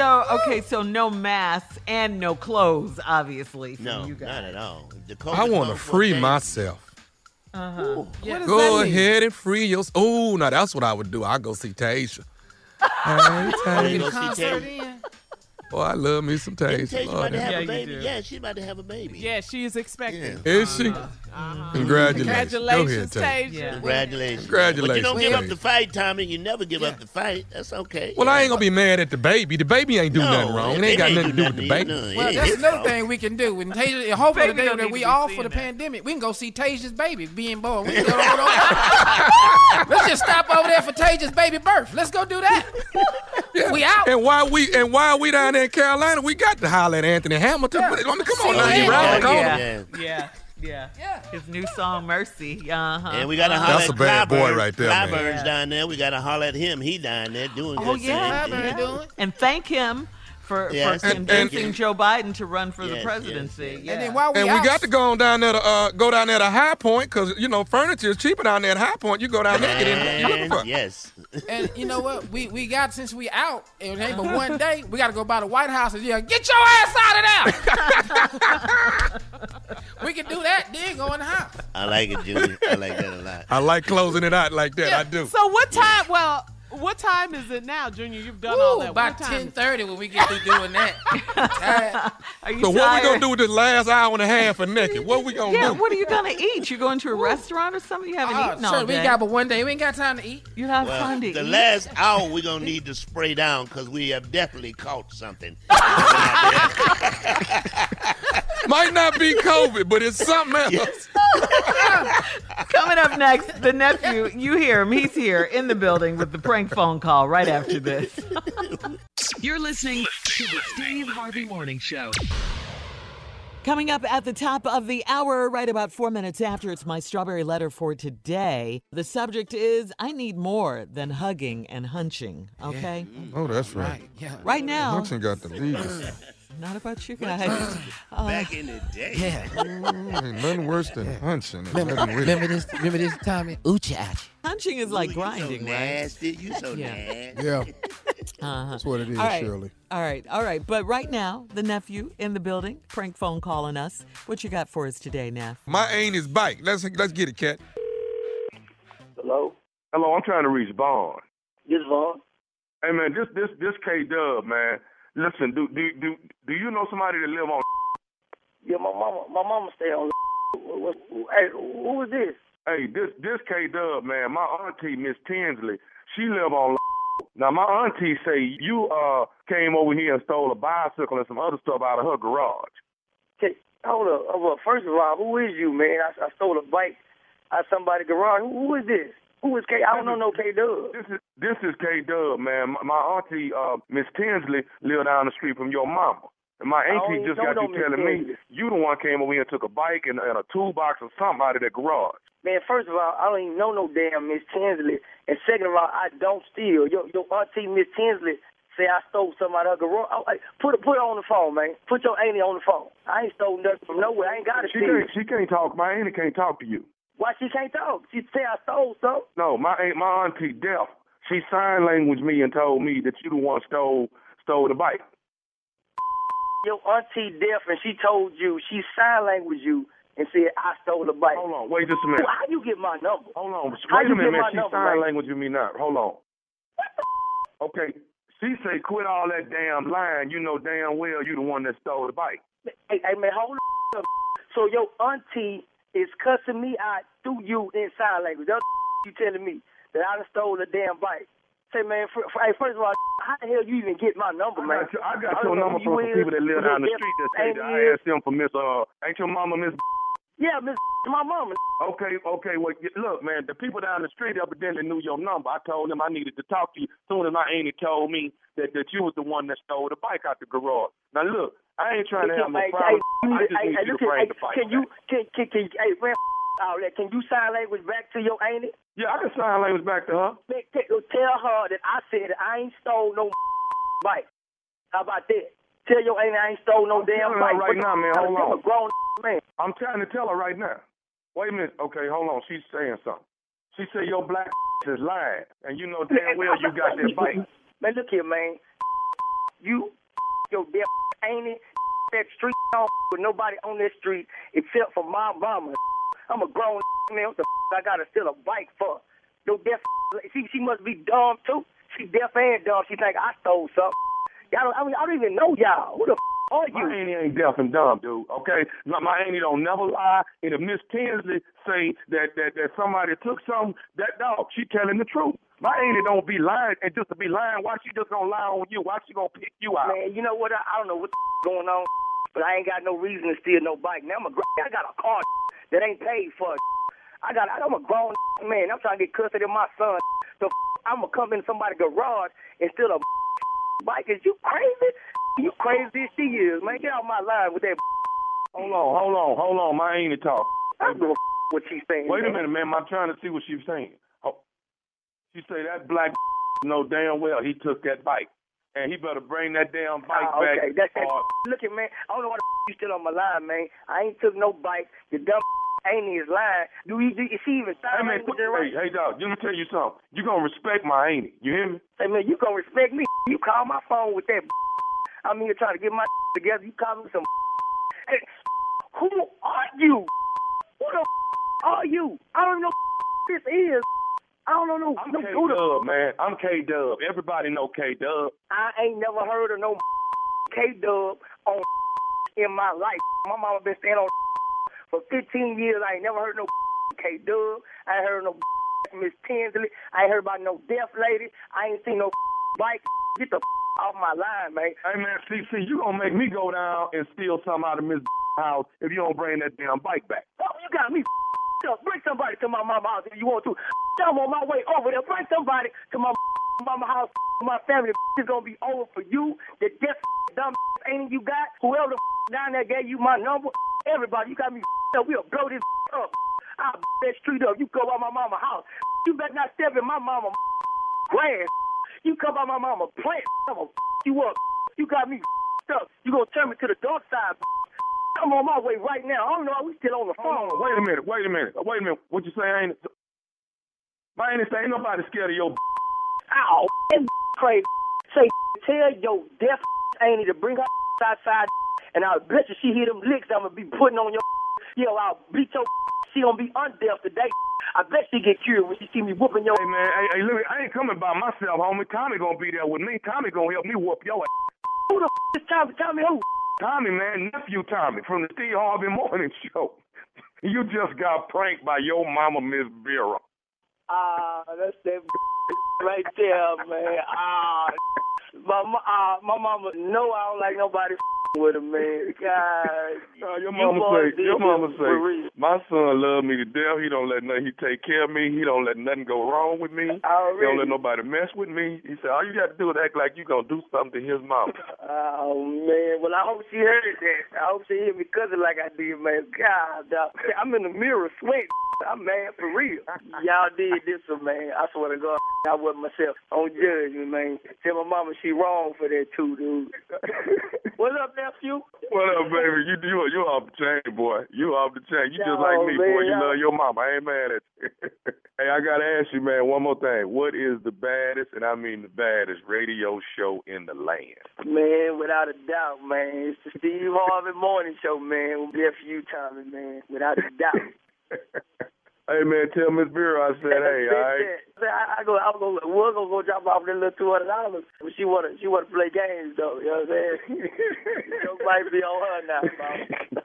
So okay, so no masks and no clothes, obviously. No, you guys. not at all. The I want to comes for a free myself. Uh-huh. What does Go ahead and free yourself. Oh, now that's what I would do. I go see Tasia. *laughs* Hey, You Tasia. go see Concert Tay. in. Boy, I love me some Didn't Tasia. About to have Yeah, a baby? Yeah, she's about to have a baby. Yeah, she is expecting. Yeah. Is she? Uh-huh. Congratulations. Congratulations, Go ahead, Tasia. Tasia. Yeah. Congratulations. Congratulations, But you don't give up the fight, Tommy. You never give up the fight. That's okay. Well, I ain't gonna be mad at the baby. The baby ain't do No, nothing wrong. It ain't got nothing to do do with the baby. either. No, Well, it that's another his thing we can do. When Tasia, hopefully the day that we to be off seeing for the that. pandemic, we can go see Tasia's baby being born. We can go, hold *laughs* on. Let's just stop over there for Tasia's baby birth. Let's go do that. We out. And while we and while we down there in Carolina, we got to holler at Anthony Hamilton. I mean, come on now, he yeah. round the corner. yeah. Yeah. Yeah. Yeah. His new song Mercy. Uh-huh. And we got to holler That's at a bad boy Clyburn. right there, man. Clyburn's Yeah. down there. We got to holler at him. He down there doing Oh that yeah, same thing. yeah. and thank him for, Yes. for And- convincing and- Joe Biden to run for the presidency. yes, yes. Yeah. And then while we And out, we got to go on down there to uh, go down there to High Point because you know furniture is cheaper down there at High Point. You go down there and get in. You looking for? yes. And you know what? We we got since we out, it ain't but one day. We got to go by the White House and yeah, get your ass out of there. *laughs* we can do that. Then go in the house. I like it, Junior. I like that a lot. I like closing it out like that. I do. So what time? Well, what time is it now, Junior? You've done all that. about What time ten is- thirty when we get through doing that. *laughs* Tired. Are you So what we gonna do with this last hour and a half of naked? What we gonna do? Yeah, do? what are you gonna *laughs* eat? You going to a restaurant or something? You haven't Oh, eaten all sure, we day. ain't got but one day. We ain't got time to eat. you have Well, time to the eat. last hour we're gonna need to spray down because we have definitely caught something. *laughs* Might not be COVID, but it's something else. *laughs* Coming up next, the nephew. You hear him. He's here in the building with the prank phone call right after this. *laughs* You're listening to the Steve Harvey Morning Show. Coming up at the top of the hour, right about four minutes after, it's my strawberry letter for today. The subject is I need more than hugging and hunching, okay? Oh, that's right. Yeah. Right now, Hudson got the lead. *laughs* not about you guys. Uh, *laughs* Back in the day. Yeah. Ain't nothing worse than hunching. and Remember, letting remember this? Remember this time? Oochie ouchie. hunching is like Ooh, grinding, you so right? nasty. You so Yeah. nasty. Yeah, *laughs* Uh-huh. that's what it is, All right. Shirley. All right, all right. But right now, the nephew in the building, prank phone calling us. What you got for us today, Neff? My ain't is bike. Let's let's get it, cat. Hello? Hello, I'm trying to reach Vaughn. This Vaughn? Hey man, this this this K Dub, man. Listen, do do do do you know somebody that live on Yeah, my mama, my mama stay on. What, hey, who is this? Hey, this this K Dub, man, my auntie Miss Tinsley, she live on now my auntie say you uh came over here and stole a bicycle and some other stuff out of her garage. Okay, hold up. Uh, well, first of all, who is you, man? I, I stole a bike out somebody's garage. Who, who is this? Who is K? I don't know no K Dub. This is this is K Dub, man. My, my auntie uh Miss Tinsley live down the street from your mama. And my auntie even just got you telling me you the one came over here and took a bike and, and a toolbox or something out of that garage. Man, first of all, I don't even know no damn Miss Tinsley. And second of all, I don't steal. Your your auntie Miss Tinsley say I stole something out of her garage. Oh, hey, put put her on the phone, man. Put your auntie on the phone. I ain't stole nothing from nowhere. I ain't got to She steal. can't she can't talk. My auntie can't talk to you. Why she can't talk? She say I stole something. No, my aunt, my auntie deaf. She sign language me and told me that you the one stole stole the bike. Your auntie deaf, and she told you she sign language you and said I stole the bike. Hold on, wait just a minute. How you get my number? Hold on, How wait you a minute, man. She number, sign man? language with me not. Hold on. Okay, she say quit all that damn lying. You know damn well you the one that stole the bike. Hey, hey man, hold up. So your auntie is cussing me out through you in sign language. That's you telling me that I done stole the damn bike. Say, man, for, for, hey, first of all, *laughs* how the hell you even get my number, man? I got, your- I got your number from some people that live down the street that say that I asked them for Miss uh ain't your mama Miss *laughs* Yeah, Miss *laughs* my mama. Okay, okay, well look man, the people down the street evidently knew your number. I told them I needed to talk to you. Soon as my auntie told me that, that you was the one that stole the bike out the garage. Now look, I ain't trying to have no problem. hey, I just need hey, you to at- bring hey, the bike. Can you, can, can, can, hey, man, all that. Can you sign language back to your auntie? Yeah, I can sign language back to her. Man, uh, Tell her that I said I ain't stole no *laughs* bike. How about that? Tell your auntie I ain't stole no I'm damn bike. right now, man. Hold I'm on. a grown *laughs* man. I'm trying to tell her right now. Wait a minute. Okay, hold on. She's saying something. She said your black *laughs* is lying, and you know damn well you got that bike. Man, look here, man. You, your damn auntie, that street with nobody on that street except for my mama. I'm a grown *laughs* man. What the I gotta steal a bike for? No deaf. She she must be dumb too. She deaf and dumb. She think I stole something. Y'all don't, I mean, I don't even know y'all. Who the are you? My auntie ain't deaf and dumb, dude. Okay, my, my auntie don't never lie. And if Miss Tinsley say that that that somebody took something, that dog, she telling the truth. My auntie don't be lying, and just to be lying, why she just gonna lie on you? Why she gonna pick you out? Man, you know what? I, I don't know what's going on, but I ain't got no reason to steal no bike. Now I'm a I got a car that ain't paid for. I got I'm a grown man. I'm trying to get custody of my son. So I'm gonna come in somebody's garage and steal a bike. Is you crazy? You crazy as she is, man. Get out my line with that. Hold on, hold on, hold on. My auntie talk. I don't give a what she's saying. Wait a minute, man. I'm trying to see what she's saying. Oh, she say that black *laughs* know damn well he took that bike, and he better bring that damn bike Ah, okay, back. that's that. Look at man. I don't know why the you still on my line, man. I ain't took no bike. The dumb ain't his line. Do he? Do, is she even Hey man, put, right? hey, hey dog, let me tell you something. You gonna respect my auntie. You hear me? Hey man, you gonna respect me? You call my phone with that? I'm here trying to get my *laughs* together. You call me some? *laughs* Hey, who are you? Who the *laughs* are you? I don't know what this is. I don't know no. I'm no K who the Dub, man. I'm K Dub. Everybody know K Dub. I ain't never heard of no *laughs* K Dub on *laughs* in my life. My mama been staying on *laughs* for 15 years. I ain't never heard no K Dub. I ain't heard no Miss Tinsley. I ain't heard about no deaf lady. I ain't seen no bike. Get the off my line, man. Hey man, CC, see, you gonna make me go down and steal something out of Miss house if you don't bring that damn bike back. Oh, you got me up. Bring somebody to my mama house if you want to. I'm on my way over there. Bring somebody to my *laughs* mama house. *laughs* My family *laughs* is gonna be over for you. The deaf dumb ain't you got? Whoever the down there gave you my number, everybody, you got me up. We'll blow this up. I'll that street up. You go by my mama house. You better not step in my mama grass. You come by my mama plant. I'm gonna you up. You got me up. You gonna turn me to the dark side. I'm on my way right now. I don't know. We still on the phone. Wait a minute, wait a minute, wait a minute. What you say? Ain't. I ain't say ain't nobody scared of your. *laughs* Ow, that *laughs* crazy. *laughs* Say, tell your deaf auntie to bring her outside, and I'll bet you she hear them licks I'm gonna be putting on your. Yo, I'll beat your. She gonna be undeaf today. I bet she get curious when she see me whooping your. Hey man, hey, hey look, I ain't coming by myself, homie. Tommy gonna be there with me. Tommy gonna help me whoop your. Who the f- is Tommy? Tommy who? Tommy, man, nephew Tommy from the Steve Harvey Morning Show. You just got pranked by your mama, Miss Vera. Ah, that's that *laughs* right there, man. Ah, my uh, my mama know I don't like nobody with her, man. *laughs* God, Uh, your mama boys say, your mama this for real. say, my son love me to death. He don't let nothing. He take care of me. He don't let nothing go wrong with me. *laughs* He don't let nobody mess with me. He said, all you got to do is act like you gonna do something to his mama. *laughs* Oh man, well I hope she heard that. I hope she hear me cussing like I did, man. God, dog. I'm in the mirror sweating. I'm mad for real. Y'all did this one, man. I swear to God, I wasn't myself. Don't judge me, man. Tell my mama she wrong for that too, dude. What's up, nephew? What up, baby? You you you off the chain, boy. You off the chain. You just like me, boy. man, You y'all- love your mama. I ain't mad at you. *laughs* hey, I gotta ask you, man, one more thing. What is the baddest, and I mean the baddest, radio show in the land? Man, without a doubt, man. It's the Steve Harvey Morning Show, man. Nephew Tommy, man. Without a doubt. *laughs* Hey, man, tell Miss Vera I said, hey, all right. I, I go, I'm gonna, we're gonna go drop off that little two hundred dollars. But she wanna, she wanna play games though. You know what I'm saying? *laughs* Joke might be on her now, bro.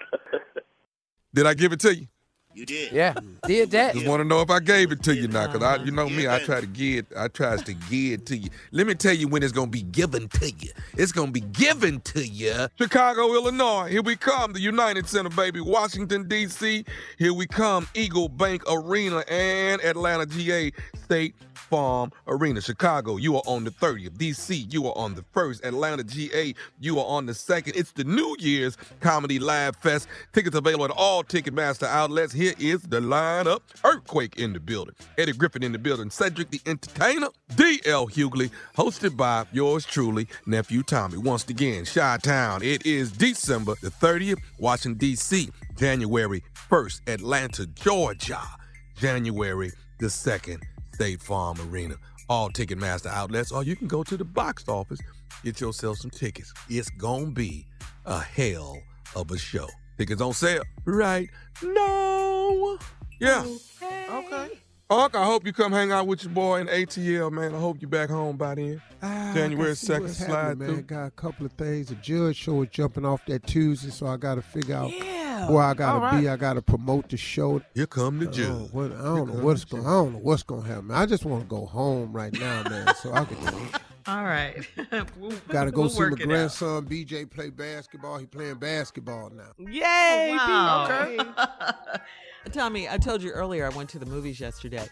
Did I give it to you? You did. Yeah, did that. Just want to know if I gave it to you now, cause I, you know me, I try to give, I tries to give it to you. Let me tell you when it's gonna be given to you. It's gonna be given to you. Chicago, Illinois. Here we come, the United Center, baby. Washington D.C. Here we come, Eagle Bank Arena and Atlanta, GA State Farm Arena. Chicago, you are on the 30th. DC, you are on the 1st. Atlanta, GA, you are on the 2nd. It's the New Year's Comedy Live Fest. Tickets available at all Ticketmaster outlets. Here is the lineup. Earthquake in the building. Eddie Griffin in the building. Cedric the Entertainer. D.L. Hughley. Hosted by yours truly, Nephew Tommy. Once again, Chi-Town. It is December the 30th. Washington, D.C. January 1st. Atlanta, Georgia. January the 2nd. State Farm Arena. All Ticketmaster outlets, or you can go to the box office, get yourself some tickets. It's gonna be a hell of a show. Tickets on sale right now. Yeah. Okay. Unc, I hope you come hang out with your boy in ATL, man. I hope you back home by then. Ah, January I can see 2nd, slide happening, through. Got a couple of things. The judge show is jumping off that Tuesday, so I got to figure out Yeah. Where I got to All be. I got to promote the show. Here come the I judge. don't what, I don't know what's going. I don't know what's going to happen. I just want to go home right now, man. So I can. *laughs* All right. *laughs* Got to go We'll see my work it out. grandson BJ play basketball. He playing basketball now. Yay! Wow. Okay. *laughs* Tommy, I told you earlier I went to the movies yesterday.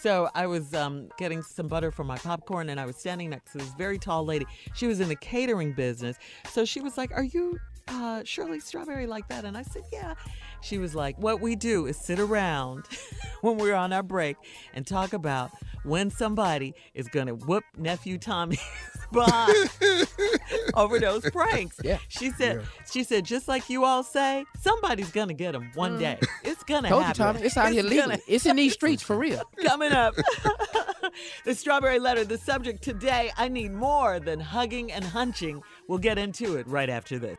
So I was um, getting some butter for my popcorn, and I was standing next to this very tall lady. She was in the catering business. So she was like, Are you uh, Shirley Strawberry like that? And I said, Yeah. She was like, What we do is sit around *laughs* when we're on our break and talk about when somebody is going to whoop nephew Tommy's *laughs* behind *laughs* over those pranks. Yeah. She said, she said, just like you all say, somebody's gonna get them one day. It's gonna Told you, happen. Tommy. It's out here gonna- It's in these streets for real. Coming up, the strawberry letter. The subject today: I need more than hugging and hunching. We'll get into it right after this.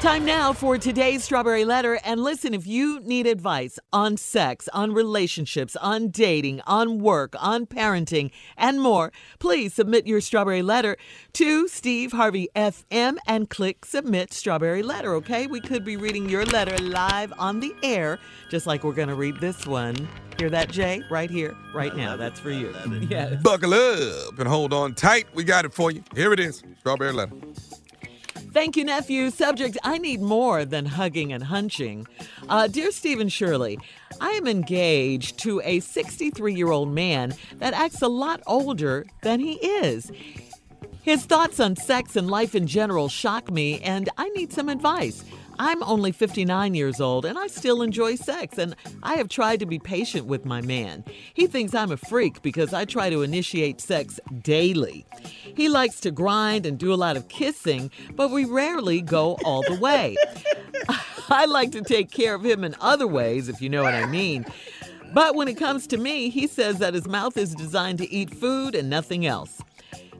Time now for today's Strawberry Letter. And listen, if you need advice on sex, on relationships, on dating, on work, on parenting, and more, please submit your Strawberry Letter to Steve Harvey FM and click Submit Strawberry Letter, okay? We could be reading your letter live on the air, just like we're going to read this one. Hear that, Jay? Right here, right now. That's for you. Yes. Buckle up and hold on tight. We got it for you. Here it is. Strawberry letter. Thank you, nephew. Subject I need more than hugging and hunching. Uh, dear Stephen Shirley, I am engaged to a 63 year old man that acts a lot older than he is. His thoughts on sex and life in general shock me, and I need some advice. I'm only 59 years old and I still enjoy sex, and I have tried to be patient with my man. He thinks I'm a freak because I try to initiate sex daily. He likes to grind and do a lot of kissing, but we rarely go all the way. *laughs* I like to take care of him in other ways, if you know what I mean. But when it comes to me, he says that his mouth is designed to eat food and nothing else.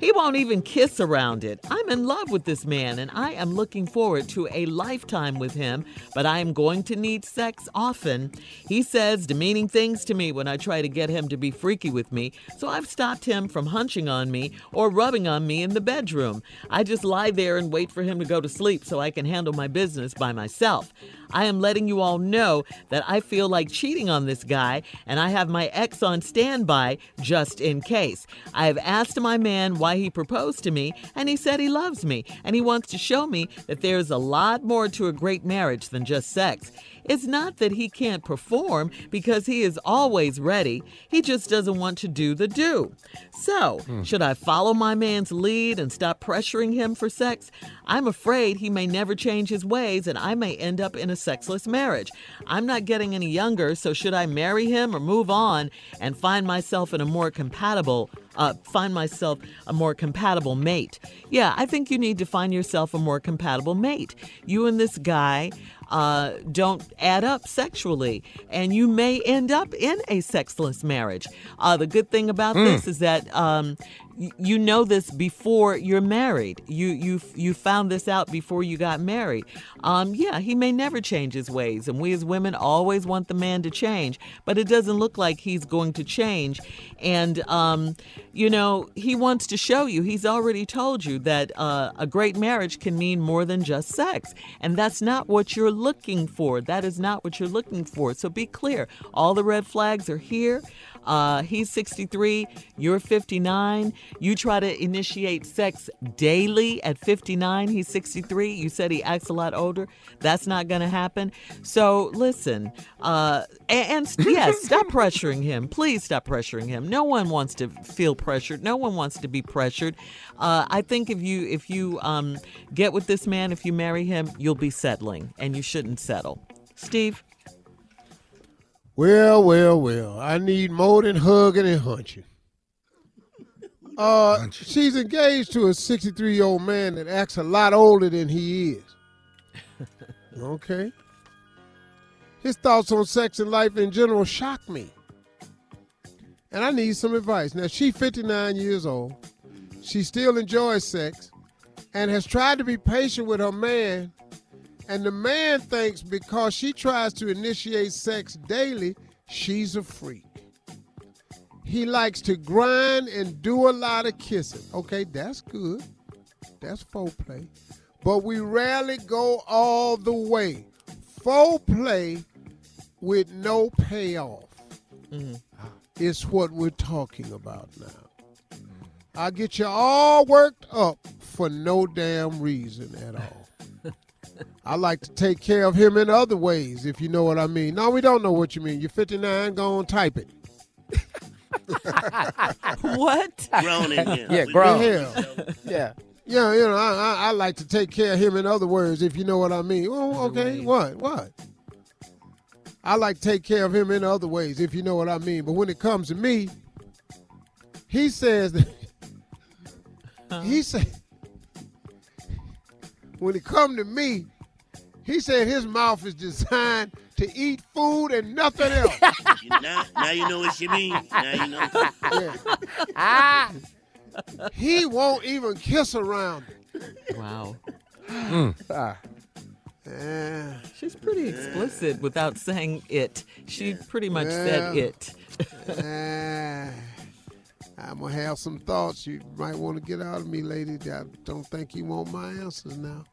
He won't even kiss around it. I'm in love with this man and I am looking forward to a lifetime with him, but I am going to need sex often. He says demeaning things to me when I try to get him to be freaky with me, so I've stopped him from hunching on me or rubbing on me in the bedroom. I just lie there and wait for him to go to sleep so I can handle my business by myself. I am letting you all know that I feel like cheating on this guy and I have my ex on standby just in case. I have asked my man why he proposed to me and he said he loves me and he wants to show me that there's a lot more to a great marriage than just sex. It's not that he can't perform because he is always ready. He just doesn't want to do the do. So, hmm. should I follow my man's lead and stop pressuring him for sex? I'm afraid he may never change his ways and I may end up in a sexless marriage. I'm not getting any younger, so should I marry him or move on and find myself in a more compatible uh, find myself a more compatible mate. Yeah, I think you need to find yourself a more compatible mate. You and this guy uh, don't add up sexually, and you may end up in a sexless marriage. Uh, the good thing about Mm. this is that um, you know this before you're married. You you you found this out before you got married. Um, yeah, he may never change his ways, and we as women always want the man to change, but it doesn't look like he's going to change. And um, you know, he wants to show you. He's already told you that uh, a great marriage can mean more than just sex, and that's not what you're looking for. That is not what you're looking for. So be clear. All the red flags are here. Uh, he's 63, you're 59. You try to initiate sex daily at 59, he's 63. You said he acts a lot older. That's not going to happen. So listen, uh, and, and yes, *laughs* stop pressuring him. Please stop pressuring him. No one wants to feel pressured. No one wants to be pressured. Uh, I think if you if you um, get with this man, if you marry him, you'll be settling, and you shouldn't settle. Steve. Well, well, well. I need more than hugging and hunching. *laughs* Uh, she's engaged to a 63 year old man that acts a lot older than he is. *laughs* Okay. His thoughts on sex and life in general shock me. And I need some advice. Now, she's 59 years old. She still enjoys sex and has tried to be patient with her man. And the man thinks because she tries to initiate sex daily, she's a freak. He likes to grind and do a lot of kissing. Okay, that's good. That's foreplay. But we rarely go all the way. Foreplay with no payoff mm-hmm. is what we're talking about now. I get you all worked up for no damn reason at all. I like to take care of him in other ways, if you know what I mean. No, we don't know what you mean. You're 59, go on, type it. *laughs* what? Grown in here. Yeah, We grown. Yeah. Yeah. Yeah, you know, I, I, I like to take care of him in other words, if you know what I mean. Oh, okay, what, what? I like to take care of him in other ways, if you know what I mean. But when it comes to me, he says that *laughs* he said *laughs* when it come to me, he said his mouth is designed to eat food and nothing else. *laughs* Now, now you know what she means. Now you know. Yeah. he won't even kiss around. Wow. Ah. Yeah. She's pretty explicit without saying it. She pretty much said it. Ah, I'm gonna have some thoughts you might want to get out of me, lady. I don't think you want my answers now.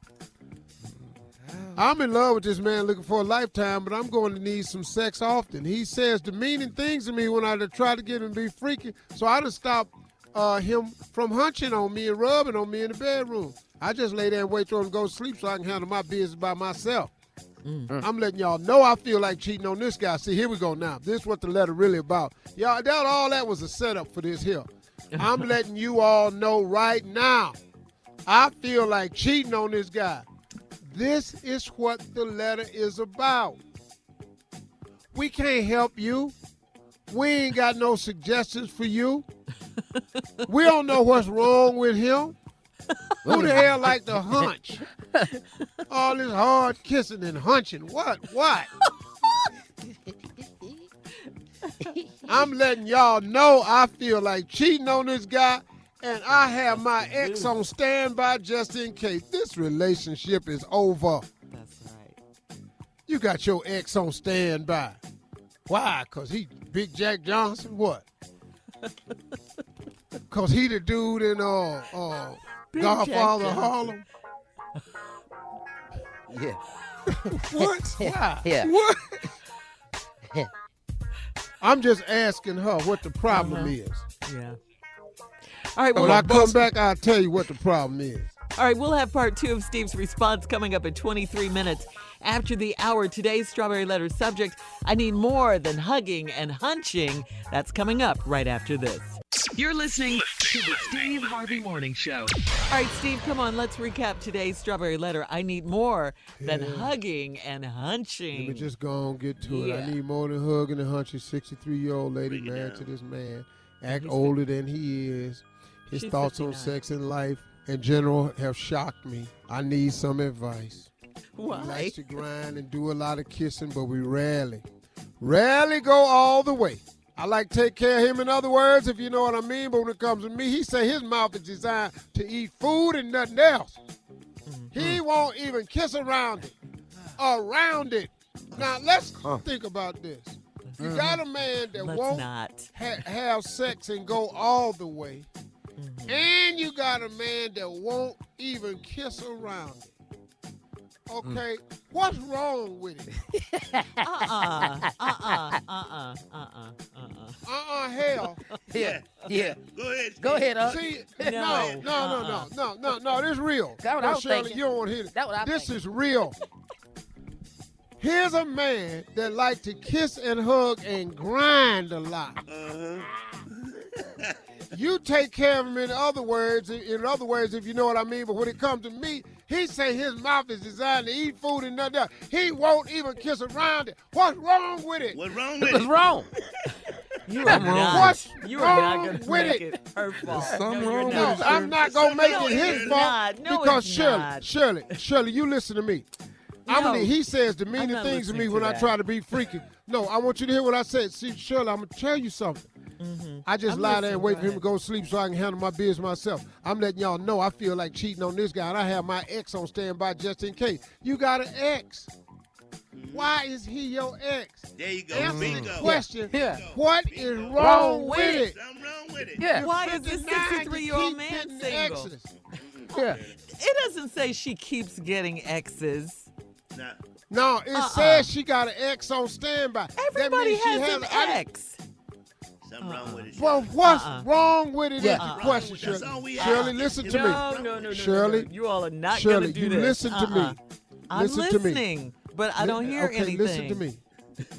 I'm in love with this man looking for a lifetime, but I'm going to need some sex often. He says demeaning things to me when I try to get him to be freaky, so I just stop uh, him from hunching on me and rubbing on me in the bedroom. I just lay there and wait for him to go to sleep so I can handle my business by myself. I'm letting y'all know I feel like cheating on this guy. See, here we go now. This is what the letter really about. Y'all, that all that was a setup for this here. *laughs* I'm letting you all know right now. I feel like cheating on this guy. This is what the letter is about. We can't help you. We ain't got no suggestions for you. *laughs* We don't know what's wrong with him. Who the hell like to hunch? *laughs* All this hard kissing and hunching. What? What? *laughs* I'm letting y'all know I feel like cheating on this guy, and I have my ex on standby just in case. This relationship is over. That's right. You got your ex on standby. Why? Cause he Big Jack Johnson? What? *laughs* Cause he the dude in uh uh Big Jack Godfather Johnson. Harlem? *laughs* Yeah. *laughs* What? Why? Yeah. What? I'm just asking her what the problem Uh-huh. is. Yeah. All right. When I come back, I'll tell you what the problem is. All right, we'll have part two of Steve's response coming up in 23 minutes after the hour. Today's Strawberry Letter subject I need more than hugging and hunching. That's coming up right after this. You're listening to the Steve Harvey Morning Show. All right, Steve, come on. Let's recap today's Strawberry Letter. I need more than Yeah. hugging and hunching. Let me just go on get to it. I need more than hugging and hunching. 63 year old lady married to this man, act older than he is. His She's thoughts on sex and life in general have shocked me. I need some advice. Why? He likes to grind and do a lot of kissing, but we rarely, rarely go all the way. I like to take care of him in other words, if you know what I mean. But when it comes to me, he say his mouth is designed to eat food and nothing else. Mm-hmm. He won't even kiss around it. Around it. Now let's Huh. think about this. You Mhm. got a man that Let's won't ha- have sex and go all the way, Mm-hmm. and you got a man that won't even kiss around it. Okay, what's wrong with it? *laughs* Uh-uh. Uh-uh. Uh-uh. Uh-uh. Uh-uh. Uh-uh, hell. Yeah. Yeah. Go ahead. Go ahead, huh? See, *laughs* No. no, no, no, no, no, no, no, this real. That's what no, I was Shirley, thinking. you don't want to hear it. That's what I'm This thinking. is real. Here's a man that like to kiss and hug and grind a lot. Uh-huh. *laughs* You take care of him in other words, in other words, if you know what I mean. But when it comes to me, he say his mouth is designed to eat food and nothing else. He won't even kiss around it. What's wrong with it? What's wrong with What's it? wrong? *laughs* You are What's not. What's You are not going to with make it? it her fault. something no, wrong No, with not. I'm not gonna make No, it his fault not. No, because it's Shirley, not. Shirley, Shirley, you listen to me. I'm gonna, he says I'm demeaning things to me listening when to I try to be freaky. No, I want you to hear what I said. See, Shirley, I'm gonna tell you something. Mm-hmm. I just I'm lie there and wait for him to go to sleep so I can handle my business myself. I'm letting y'all know I feel like cheating on this guy, and I have my ex on standby just in case. You got an ex. Why is he your ex? There you go. Answer Bingo. the question. Yeah. What is wrong, Wrong with with it? Something wrong with it. Yeah. Why is this 59 to 63-year-old man getting single? Yeah. It doesn't say she keeps getting exes. Now, No, it Uh-uh. says she got an ex on standby. That Everybody means she has an I didn't- ex. Something wrong with it. Well, what's Uh-uh. wrong with it? Yeah. Is the Uh-uh. question, That's Shirley. all we have. Shirley, listen to no, me. No, no, no, no, Shirley, no. You all are not Shirley, going to do you this. listen to Uh-uh. me. I'm listen to me. listening, but I don't hear okay, anything. listen to me.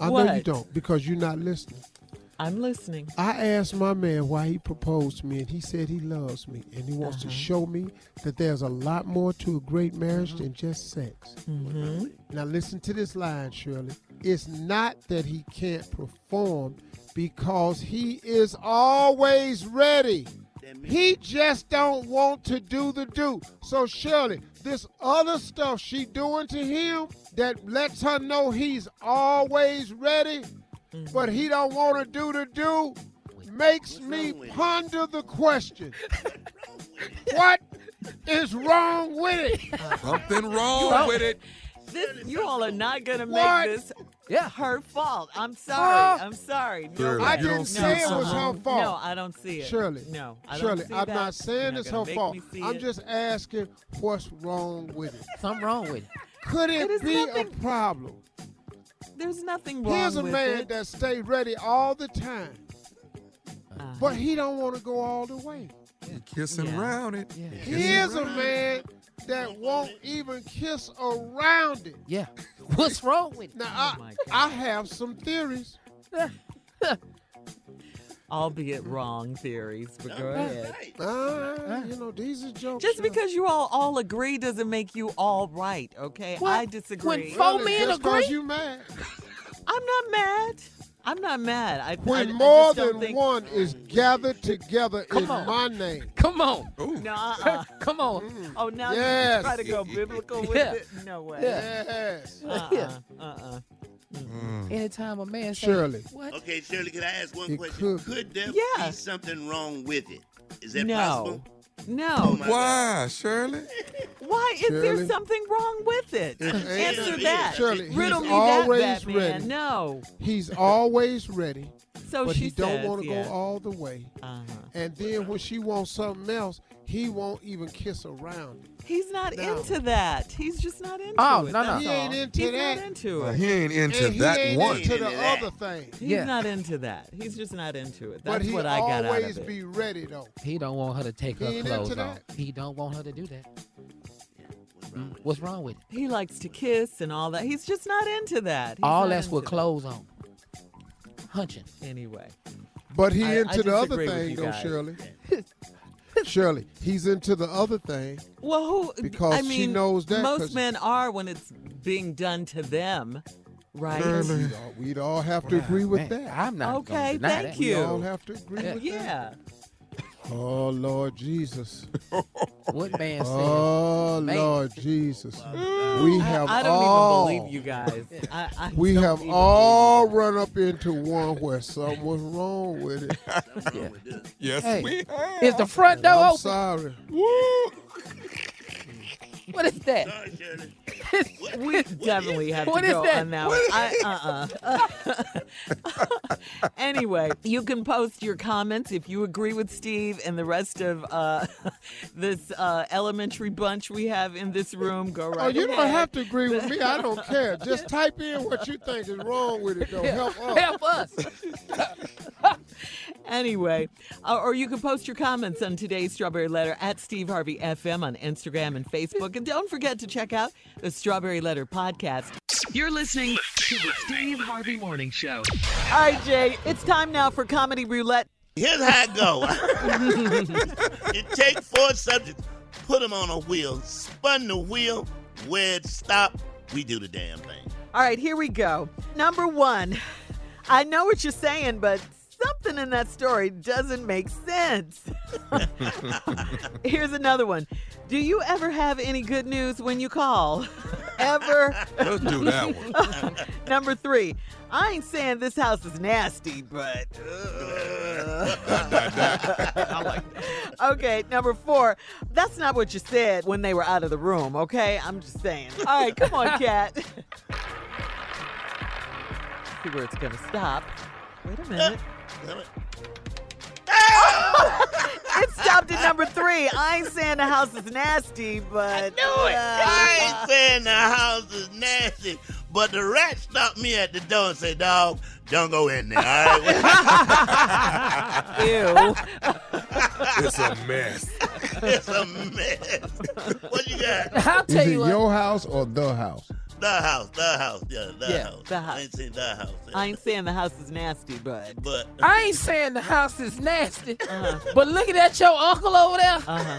I know you don't because you're not listening. I'm listening. I asked my man why he proposed to me, and he said he loves me and he wants Uh-huh. to show me that there's a lot more to a great marriage than just sex. Mm-hmm. Now, listen to this line, Shirley. It's not that he can't perform because he is always ready. He just don't want to do the do. So Shirley, this other stuff she doing to him that lets her know he's always ready, Mm-hmm. but he don't want to do the do, makes me ponder the question. *laughs* what is wrong with it? Uh-huh. Something wrong with it. This, you all are not going to make What? this yeah. her fault. I'm sorry. I'm sorry. No, I didn't see say it was her fault. No, I don't see it. Shirley. No, I Shirley, don't see I'm that. not saying You're it's her fault. I'm it. just asking what's wrong with it. Something wrong with it. Could it, It is be nothing- a problem? There's nothing wrong with it. Here's a with man it. that stay ready all the time, Uh-huh. but he don't want to go all the way. He's kissing Yeah. around it. Here's a man that won't even kiss around it. Yeah. *laughs* What's wrong with it? Now Oh I, my I have some theories. *laughs* Albeit wrong theories, but go ahead. Uh, you know, these are jokes. Just because you all all agree doesn't make you all right, okay? What? I disagree. When four Shirley, men just 'cause agree? you mad. I'm not mad. I'm not mad. I, I, I When more don't than think, one is gathered together in Come on. my name. Come on. No, uh-uh. *laughs* Come on. Oh, now Yes. you try to go biblical with Yeah. it? No way. Yes. Uh-uh. Uh-uh. Anytime a man say, Shirley. what? Okay, Shirley, can I ask one It question? could. there Yeah. be something wrong with it? Is that No. possible? No. Oh, my Why, Shirley? *laughs* Why is there something wrong with it? It Answer that. Shirley, Riddle he's me that, always Batman. ready. No. He's always ready, *laughs* So but she he don't want to yeah. go all the way. Uh-huh. And then when she wants something else, he won't even kiss around it. He's not No. into that. He's just not into Oh, it. no, no. that's He ain't into He's that. not into Well, it. he ain't into and he ain't one. into the Into other thing. He's Yeah. not into that. He's just not into it. That's he what I got out of it. always be ready though. He don't want her to take He her clothes off. that. He don't want her to do that. What's wrong with it? He likes to kiss and all that. He's just not into that. He's All that's into with that. clothes on. Hunching. Anyway. But he I- I into the other thing though. Shirley. *laughs* Shirley, he's into the other thing. Well, who? Because I she mean, knows that most men are when it's being done to them, right? We'd all, we'd all have to agree with Man, that. I'm not Okay, thank that. you. We all have to agree Yeah. with Yeah. that. Oh Lord Jesus. *laughs* What man said? Oh Man. Lord Jesus. We have I, I don't all even believe you guys. *laughs* I, I we have even all run up into one where something was wrong with it. Something wrong with. Yes, Hey, we have. Is the front door I'm open? sorry. *laughs* *laughs* What is that? Sorry, Shirley. *laughs* We definitely have What to go that? on that. one. I, uh-uh. *laughs* anyway, you can post your comments if you agree with Steve and the rest of uh, this uh, elementary bunch we have in this room. Go right Oh, you ahead. don't have to agree with me. I don't care. Just type in what you think is wrong with it, though. Help us. Help us. Anyway, uh, or you can post your comments on today's Strawberry Letter at Steve Harvey FM on Instagram and Facebook. And don't forget to check out the Strawberry Letter podcast. You're listening to the Steve Harvey Morning Show. All right, Jay, it's time now for Comedy Roulette. Here's how it go. *laughs* you take four subjects, put them on a wheel, spun the wheel, where it stopped, we do the damn thing. All right, here we go. Number one, I know what you're saying, but something in that story doesn't make sense. *laughs* Here's another one. Do you ever have any good news when you call? *laughs* ever? Let's do that one. *laughs* Number three, I ain't saying this house is nasty, but. Uh. I like that. Okay, number four, that's not what you said when they were out of the room, okay? I'm just saying. All right, come on, Cat. See where it's going to stop. Wait a minute. It *laughs* stopped at number three. I ain't saying the house is nasty, but. I knew it. Uh, I ain't saying the house is nasty, but But the rat stopped me at the door and said, dog, don't go in there, all right? *laughs* Ew. *laughs* It's a mess. it's a mess. What you got? I'll Is it your house or the house? The house, the house, yeah, the Yeah, house. the house. I ain't seen the house. I ain't saying the house is nasty, but But I ain't saying the house is nasty, but looking at that, your uncle over there, uh-huh.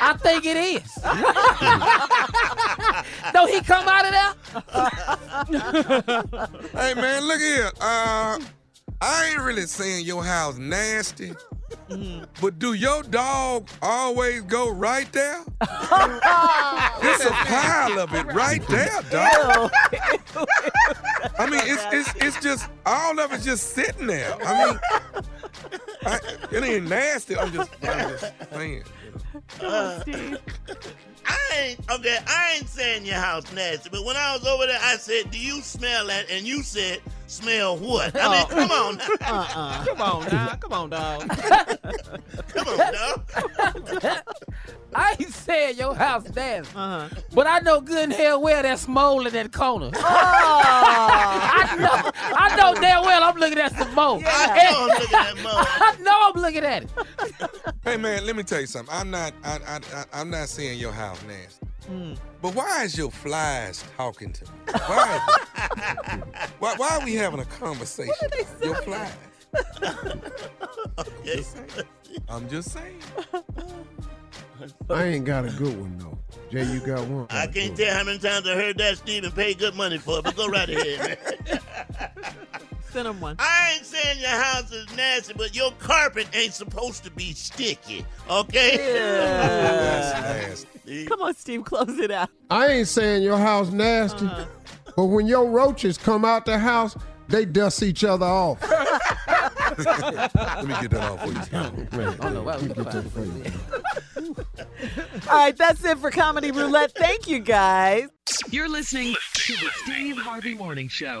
I think it is. Don't he come out of there? Hey man, look here. Uh, I ain't really saying your house nasty, but do your dog always go right there? *laughs* it's a pile of it right there, dog. I mean, it's it's it's just all of it's just sitting there. I mean, I, it ain't nasty. I'm just, I'm just saying. Uh, I ain't okay. I ain't saying your house nasty, but when I was over there, I said, "Do you smell that?" And you said, "Smell what?" I mean, come on, now. *laughs* Uh-uh. Come on now. Come on, dog. *laughs* come on, dog. *laughs* I ain't saying your house nasty, Uh-huh. but I know good and hell well that's mold in that corner. Oh. I know, I know damn well I'm looking at some mold. I know I'm looking at mold. I know I'm looking at it. Hey man, let me tell you something. I'm not I, I, I I'm not saying your house nasty. But why is your flies talking to me? Why, *laughs* why, why are we having a conversation? Your flies. Okay. *laughs* I'm just saying. *laughs* *laughs* I ain't got a good one though. Jay, you got one. I can't tell how many times I heard that, Steve, and paid good money for it. But go right ahead, man. *laughs* Send him one. I ain't saying your house is nasty, but your carpet ain't supposed to be sticky. Okay. That's *laughs* nasty. Come on, Steve, close it out. I ain't saying your house nasty, Uh-huh. but when your roaches come out the house, they dust each other off. *laughs* Let me get that off for you. Steve. Man, I don't know why we let me get that oh, for you. All right, that's it for Comedy Roulette. Thank you, guys. You're listening to the Steve Harvey Morning Show.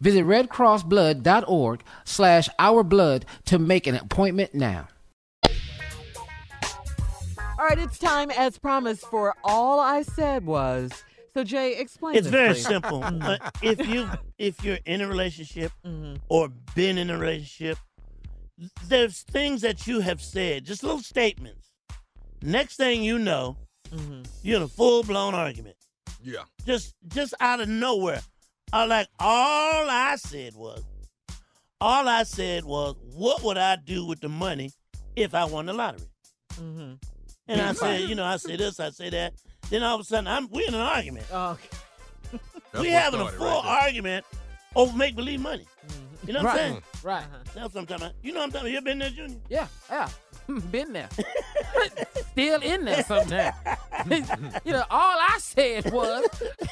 Visit redcrossblood.org slash ourblood to make an appointment now. All right, it's time, as promised, for All I Said Was. So, Jay, explain It's this, very please. simple. *laughs* Uh, if you if you're in a relationship or been in a relationship, there's things that you have said, just little statements. Next thing you know, you're in a full blown argument. Yeah. Just just out of nowhere. I like all I said was, all I said was, what would I do with the money if I won the lottery? Mm-hmm. And I said, *laughs* you know, I say this, I say that. Then all of a sudden, I'm we're in an argument. Oh, That's we what having a full right argument over make believe money. Mm-hmm. You know what I'm Right. saying? Mm-hmm. Right. Uh-huh. That's what I'm talking about. You know what I'm talking about? You been there, Junior? Yeah, yeah. *laughs* Been there. *laughs* Still in there sometimes. you know, all I said was,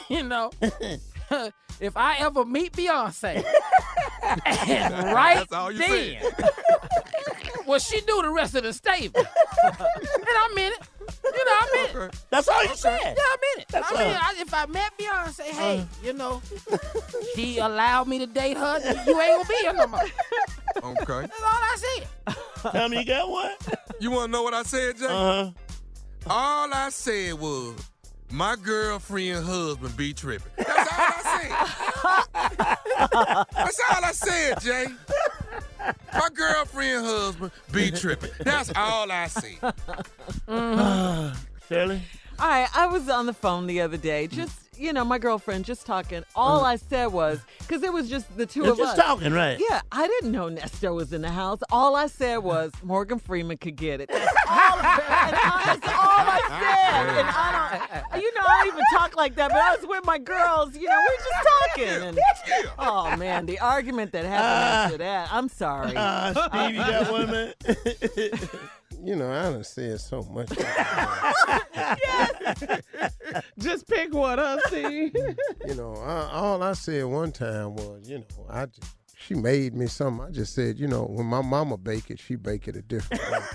you know, *laughs* if I ever meet Beyonce, *laughs* and right That's all you then, said. *laughs* well, she knew the rest of the statement. and I meant it. You know, I meant it. That's all you said. Yeah, I meant it. That's I mean. I, if I met Beyonce, hey, you know, she allowed me to date her, you ain't gonna be here no more. Okay. That's all I said. Tell me you got one. You want to know what I said, Jay? Uh-huh. All I said was, my girlfriend husband be tripping. That's all I said. *laughs* That's all I said, Jay. My girlfriend husband be tripping. That's all I said. Mm-hmm. Uh, Shirley? All right, I was on the phone the other day, just you know, my girlfriend just talking. All mm. I said was because it was just the 2 They're of just us talking, right. Yeah, I didn't know Nestor was in the house. All I said uh-huh. was Morgan Freeman could get it. That's *laughs* all, and I- that's all I said. And I don't, you know, I don't even talk like that. But I was with my girls. You know, we're just *laughs* talking. And, oh man, the argument that happened after uh, that. I'm sorry. Uh, Steve, you got one, man? *laughs* You know, I done said so much. *laughs* yes. Just pick one up, Steve. you know, I, all I said one time was, you know, I just she made me something. I just said, you know, when my mama bake it, she bake it a different way. *laughs*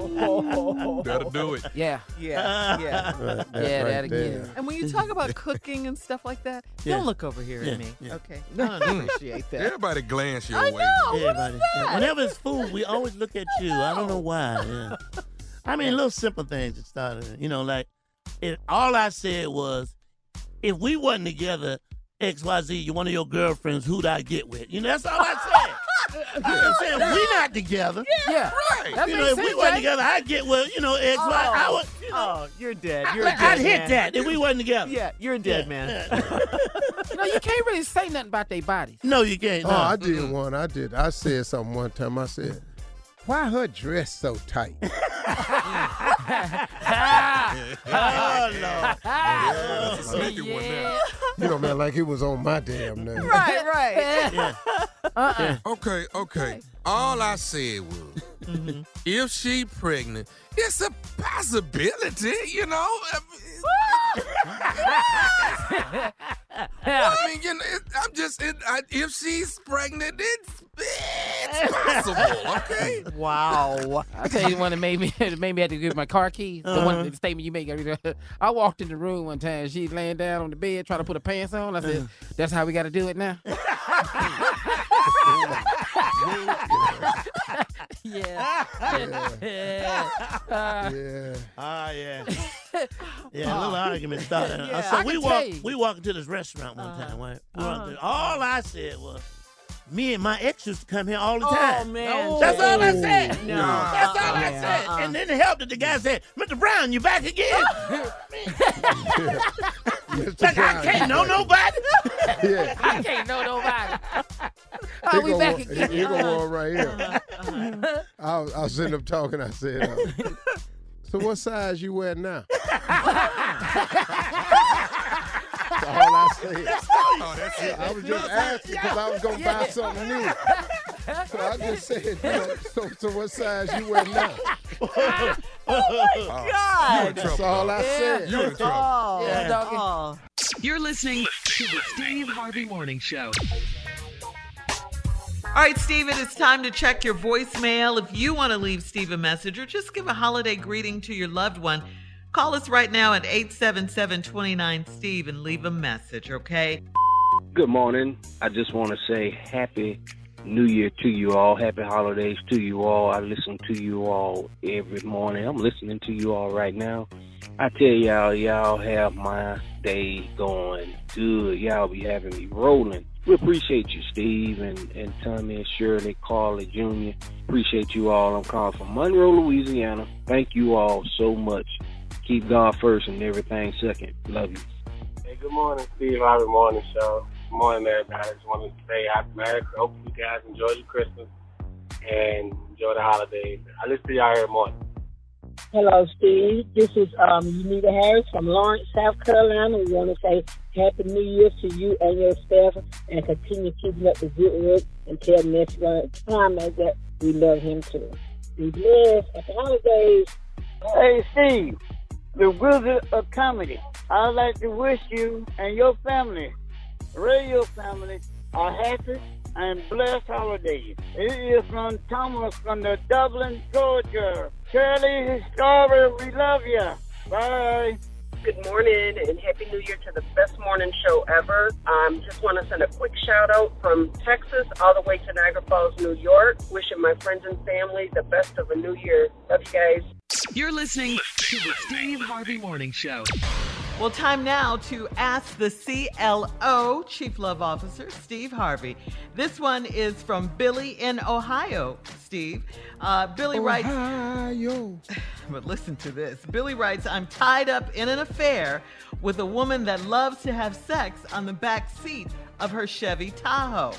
Oh. That'll do it. Yeah. Yeah, yeah. Right, that Yeah, right that'll get there. And when you talk about cooking and stuff like that, *laughs* Yeah. don't look over here Yeah, at me. yeah. Okay. I don't *laughs* appreciate that. Everybody glance your I way. know. What Everybody. that? Whenever it's food, we always look at you. I don't know why. Yeah. I mean, little simple things that started. You know, like it, all I said was, if we wasn't together, X Y Z, you're one of your girlfriends, who'd I get with? You know, that's all I said. *laughs* You know what I'm saying? We not together. Yeah. Right. That you know, makes if we sense, wasn't Jay. together, I'd get with, you know, X Y. Oh. I would, you know, Oh, you're dead. You're like, dead. I'd hit that if we wasn't together. Yeah, you're a dead Yeah, man. yeah. *laughs* No, you can't really say nothing about their bodies. no, you can't. Oh, I did one. I did. I said something one time. I said, "Why her dress so tight?" *laughs* oh, Lord. That's a sneaky one now. You know, man, like it was on my damn nerve. right, right. *laughs* Yeah. Uh-uh. Okay, okay. All I said was, Mm-hmm. if she pregnant, it's a possibility, you know. *laughs* I mean, you know, it, I'm just, it, I, if she's pregnant, it's, it's possible, okay? *laughs* Wow. I tell you the one that made me *laughs* that made me have to give my car keys. The one the statement you make. I walked in the room one time. She's laying down on the bed trying to put her pants on. I said, "That's how we got to do it now." Yeah. Yeah. Uh, Yeah. Ah, yeah. *laughs* Yeah, a little argument started. Yeah, so I we can walked tell you. we walked into this restaurant one time, right? We walked in- all I said was, me and my ex used to come here all the time. Oh time. man. That's all I said. No. That's all I Uh-uh. said. Uh-uh. And then it helped that the guy said, Mr. Brown, you back again? *laughs* *laughs* Mr. like, I can't know nobody. Yeah. *laughs* I can't know nobody. He Oh, we gonna back walk- again. He gonna walk right here. I was, I was sitting up talking. I said, uh, *laughs* "So what size you wear now?" *laughs* *laughs* That's all I said. Oh, that's it. I was just asking because I was gonna buy something new. *laughs* So I just said, you know, so, so what size you wear now? *laughs* Oh, my God. You in That's trouble, all dog. I said. You in trouble. Oh, Yeah, doggy. oh. You're listening to the Steve Harvey Morning Show. All right, Steve, it is time to check your voicemail. If you want to leave Steve a message or just give a holiday greeting to your loved one, call us right now at 877 29 Steve and leave a message, okay? Good morning. I just want to say happy New Year to you all. Happy holidays to you all. I listen to you all every morning. I'm listening to you all right now. I tell y'all, y'all have my day going good. Y'all be having me rolling. We appreciate you, Steve and, and Tommy and Shirley, Carly Jr. Appreciate you all. I'm calling from Monroe, Louisiana. Thank you all so much. Keep God first and everything second. Love you. Hey, good morning, Steve Harvey Morning Show. Good morning, everybody. I just wanted to say Happy Merry Hope you guys enjoy your Christmas and enjoy the holidays. I listen to y'all every morning. Hello, Steve. This is um, Unita Harris from Laurens, South Carolina. We want to say Happy New Year to you and your staff and continue keeping up the good work and tell Mr. Thomas that we love him too. Be blessed. Happy holidays. Hey, Steve, the Wizard of Comedy. I'd like to wish you and your family, radio family, a happy and blessed holiday. It is from Thomas from the Dublin, Georgia. Shirley Strawberry, we love you. Bye. Good morning and happy new year to the best morning show ever. Um, just want to send a quick shout out from Texas all the way to Niagara Falls, New York. Wishing my friends and family the best of a new year. Love you guys. You're listening to the Steve Harvey Morning Show. Well, time now to ask the CLO, Chief Love Officer, Steve Harvey. This one is from Billy in Ohio, Steve. Uh, Billy writes. Ohio. *laughs* But listen to this. Billy writes, I'm tied up in an affair with a woman that loves to have sex on the back seat of her Chevy Tahoe.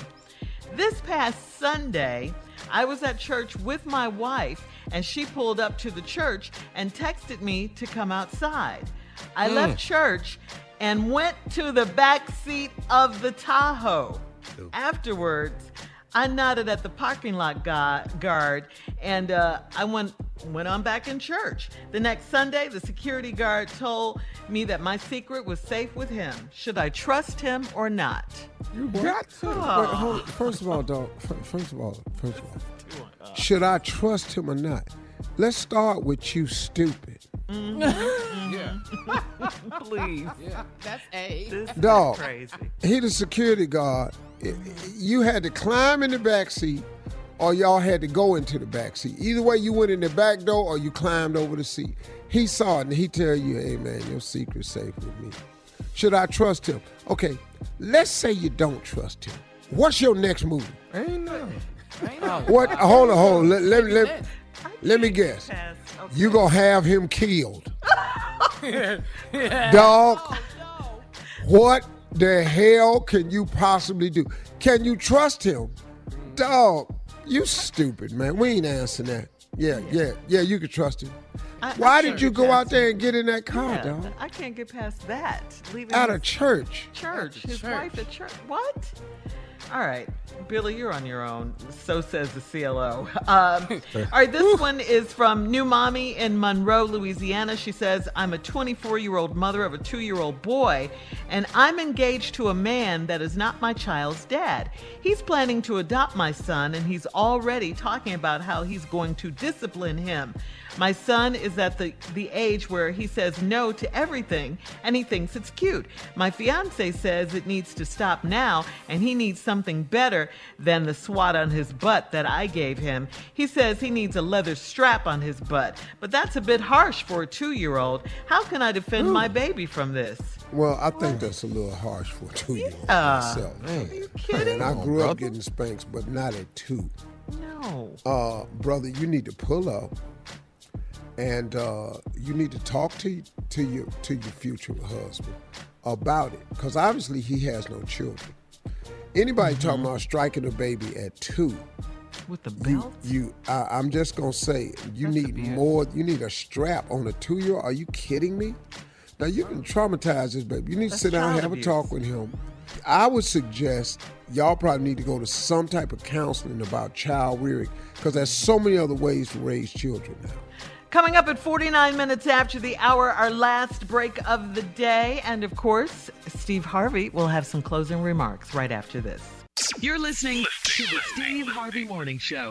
This past Sunday, I was at church with my wife, and she pulled up to the church and texted me to come outside. I Mm. left church and went to the back seat of the Tahoe. Afterwards, I nodded at the parking lot guard and uh, I went went on back in church. The next Sunday, the security guard told me that my secret was safe with him. Should I trust him or not? You got to. Wait, hold, first of all, dog. First of all, first of all, should I trust him or not? Let's start with you, stupid. Mm-hmm. Yeah. Mm-hmm. *laughs* Please. Yeah. That's A. This Dog. is crazy. He the security guard. You had to climb in the back seat, or y'all had to go into the back seat. Either way, you went in the back door or you climbed over the seat. He saw it and he tell you, "Hey man, your secret's safe with me." Should I trust him? Okay, let's say you don't trust him. What's your next move? Ain't no. What? Hold on, hold on. Let, let, let, let me guess. You gonna have him killed, *laughs* dog? What the hell can you possibly do? Can you trust him, dog? You stupid man. We ain't answering that. Yeah, yeah, yeah. You can trust him. I- Why I did you go out there and get in that car, Yeah, dog? I can't get past that. Leaving Out of church. church, his church. wife at church. What? All right, Billy, you're on your own. So says the CLO. *laughs* Um, *laughs* all right, this one is from New Mommy in Monroe, Louisiana. She says, I'm a 24 year old mother of a two year old boy, and I'm engaged to a man that is not my child's dad. He's planning to adopt my son, and he's already talking about how he's going to discipline him. My son is at the, the age where he says no to everything and he thinks it's cute. My fiance says it needs to stop now and he needs something better than the swat on his butt that I gave him. He says he needs a leather strap on his butt, but that's a bit harsh for a two year old. How can I defend my baby from this? Well, I think that's a little harsh for a two-year-old Yeah. myself. Are you kidding? And I grew Brother. up getting spanks, but not at two. No. Uh, brother, you need to pull up, and uh, you need to talk to to your to your future husband about it, because obviously he has no children. Anybody talking about striking a baby at two? With the you, belt? you I, I'm just gonna say you need more. You need a strap on a two year old. Are you kidding me? Now you can traumatize this baby. You need That's to sit down and have abuse. a talk with him. I would suggest y'all probably need to go to some type of counseling about child rearing because there's so many other ways to raise children now. Coming up at 49 minutes after the hour, our last break of the day. And of course, Steve Harvey will have some closing remarks right after this. You're listening to the Steve Harvey Morning Show.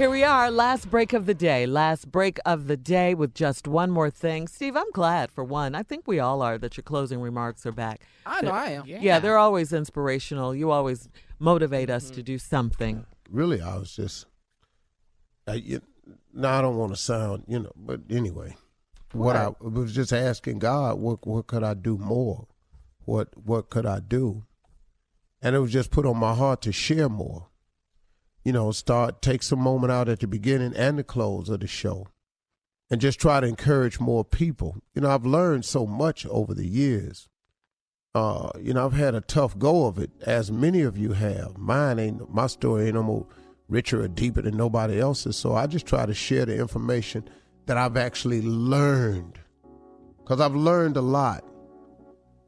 Here we are, last break of the day. Last break of the day with just one more thing. Steve, I'm glad for one. I think we all are that your closing remarks are back. I know They're- I am. Yeah. Yeah. they're always inspirational. You always motivate us to mm-hmm. do something. Really, I was just. I, you, now I don't want to sound, you know, but anyway, what I was just asking God, what what could I do more? What what could I do? And it was just put on my heart to share more. You know, start take some moment out at the beginning and the close of the show. And just try to encourage more people. You know, I've learned so much over the years. Uh, you know, I've had a tough go of it, as many of you have. Mine ain't my story ain't no more richer or deeper than nobody else's. So I just try to share the information that I've actually learned. Because I've learned a lot.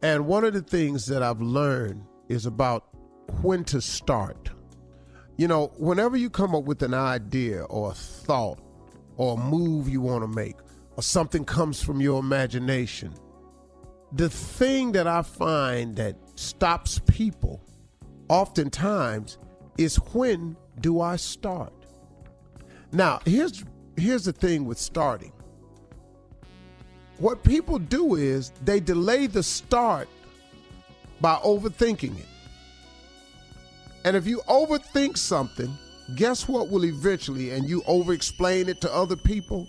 And one of the things that I've learned is about when to start. You know, whenever you come up with an idea or a thought or a move you want to make, or something comes from your imagination, the thing that I find that stops people oftentimes is when do I start? Now, here's here's the thing with starting. What people do is they delay the start by overthinking it. And if you overthink something, guess what will eventually, and you over explain it to other people?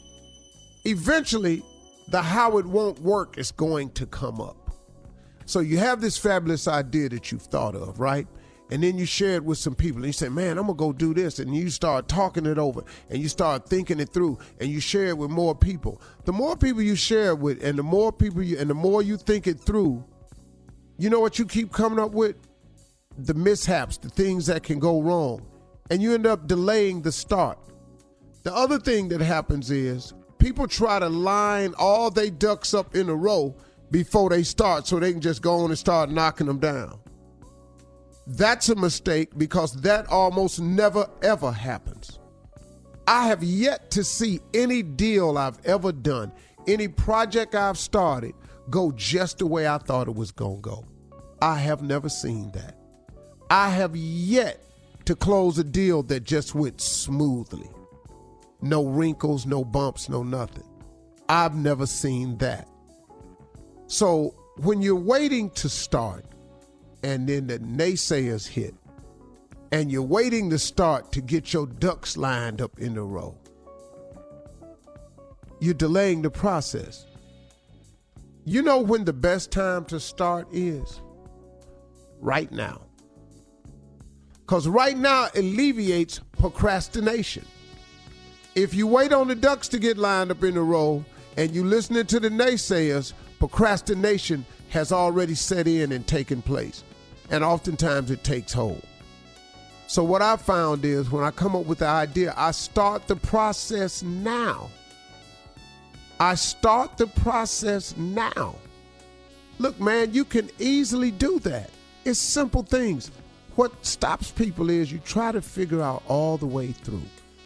Eventually, the how it won't work is going to come up. So you have this fabulous idea that you've thought of, right? And then you share it with some people and you say, Man, I'm gonna go do this. And you start talking it over and you start thinking it through and you share it with more people. The more people you share it with and the more people you and the more you think it through, you know what you keep coming up with? The mishaps, the things that can go wrong. And you end up delaying the start. The other thing that happens is people try to line all they ducks up in a row before they start so they can just go on and start knocking them down. That's a mistake because that almost never ever happens. I have yet to see any deal I've ever done, any project I've started, go just the way I thought it was going to go. I have never seen that. I have yet to close a deal that just went smoothly. No wrinkles, no bumps, no nothing. I've never seen that. So when you're waiting to start, and then the naysayers hit, and you're waiting to start to get your ducks lined up in a row, you're delaying the process. You know when the best time to start is? Right now. Because right now alleviates procrastination. If you wait on the ducks to get lined up in a row and you listening to the naysayers, procrastination has already set in and taken place and oftentimes it takes hold. So, what I found is when I come up with the idea, I start the process now. I start the process now. Look, man, you can easily do that. It's simple things. What stops people is you try to figure out all the way through.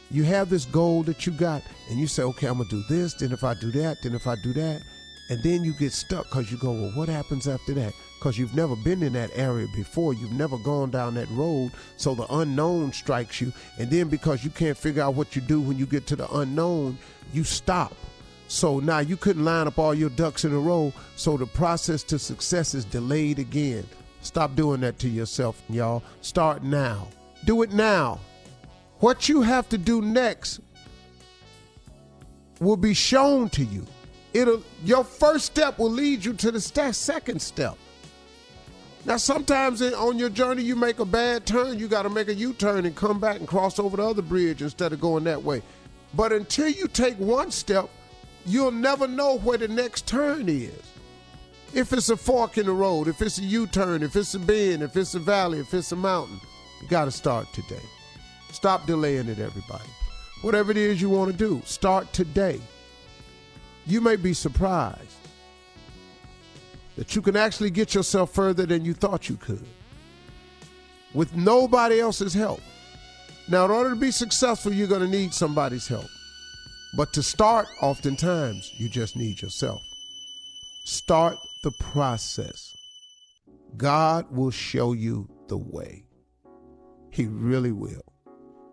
You have this goal that you got, and you say, okay, I'm going to do this, then if I do that, then if I do that. And then you get stuck because you go, well, what happens after that? because you've never been in that area before. You've never gone down that road. So the unknown strikes you. And then because you can't figure out what you do when you get to the unknown, you stop. So now you couldn't line up all your ducks in a row. So the process to success is delayed again. Stop doing that to yourself, y'all. Start now. Do it now. What you have to do next will be shown to you. It'll your first step will lead you to the st- second step. Now, sometimes in, on your journey, you make a bad turn. You got to make a U turn and come back and cross over the other bridge instead of going that way. But until you take one step, you'll never know where the next turn is. If it's a fork in the road, if it's a U turn, if it's a bend, if it's a valley, if it's a mountain, you got to start today. Stop delaying it, everybody. Whatever it is you want to do, start today. You may be surprised that you can actually get yourself further than you thought you could with nobody else's help. Now, in order to be successful, you're going to need somebody's help. But to start, oftentimes, you just need yourself. Start the process. God will show you the way. He really will.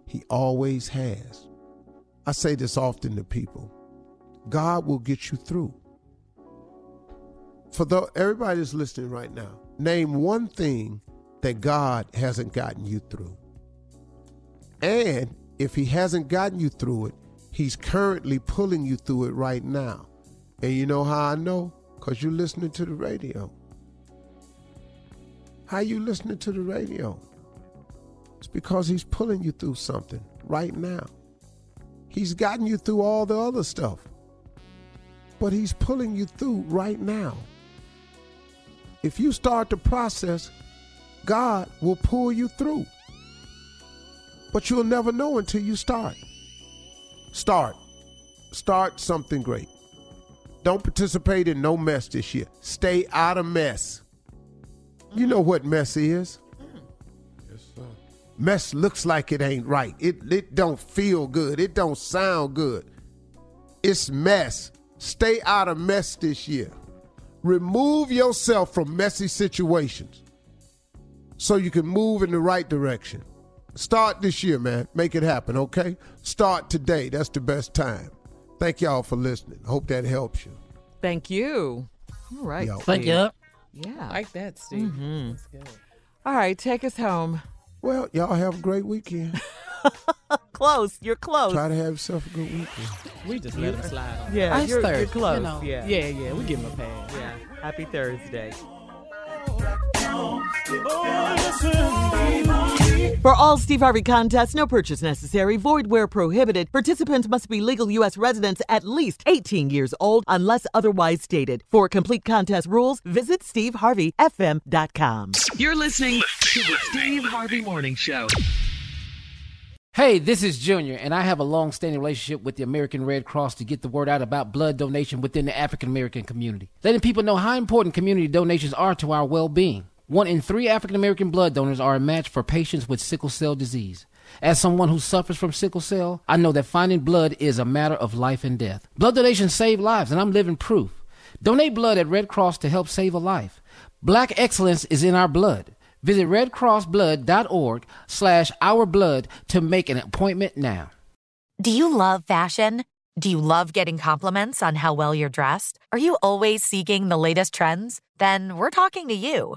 He always has. I say this often to people God will get you through for the, everybody that's listening right now, name one thing that God hasn't gotten you through. And if He hasn't gotten you through it, He's currently pulling you through it right now. And you know how I know? Because you're listening to the radio. How you listening to the radio? It's because he's pulling you through something right now. He's gotten you through all the other stuff. But he's pulling you through right now. If you start the process, God will pull you through. But you'll never know until you start. Start. Start something great. Don't participate in no mess this year. Stay out of mess. You know what mess is. Yes, sir. Mess looks like it ain't right. It it don't feel good. It don't sound good. It's mess. Stay out of mess this year. Remove yourself from messy situations so you can move in the right direction. Start this year, man. Make it happen, okay? Start today. That's the best time. Thank y'all for listening. Hope that helps you. Thank you. All right. Yo. Steve. Thank Yeah. Like that, Steve. Mhm. That's good. All right, take us home. Well, y'all have a great weekend. *laughs* Close. You're close. Try to have yourself a good weekend. We just let him slide on. Yeah, you're, you're Thursday, close. you know. Yeah. Yeah, yeah, we give him a pass. Yeah. Happy Thursday. For all Steve Harvey contests, no purchase necessary, void where prohibited. Participants must be legal U.S. residents at least 18 years old unless otherwise stated. For complete contest rules, visit SteveHarveyFM.com. You're listening to the Steve Harvey Morning Show. Hey, this is Junior, and I have a long standing relationship with the American Red Cross to get the word out about blood donation within the African American community. Letting people know how important community donations are to our well being. One in three African American blood donors are a match for patients with sickle cell disease. As someone who suffers from sickle cell, I know that finding blood is a matter of life and death. Blood donations save lives, and I'm living proof. Donate blood at Red Cross to help save a life. Black excellence is in our blood. Visit redcrossblood.org slash ourblood to make an appointment now. Do you love fashion? Do you love getting compliments on how well you're dressed? Are you always seeking the latest trends? Then we're talking to you.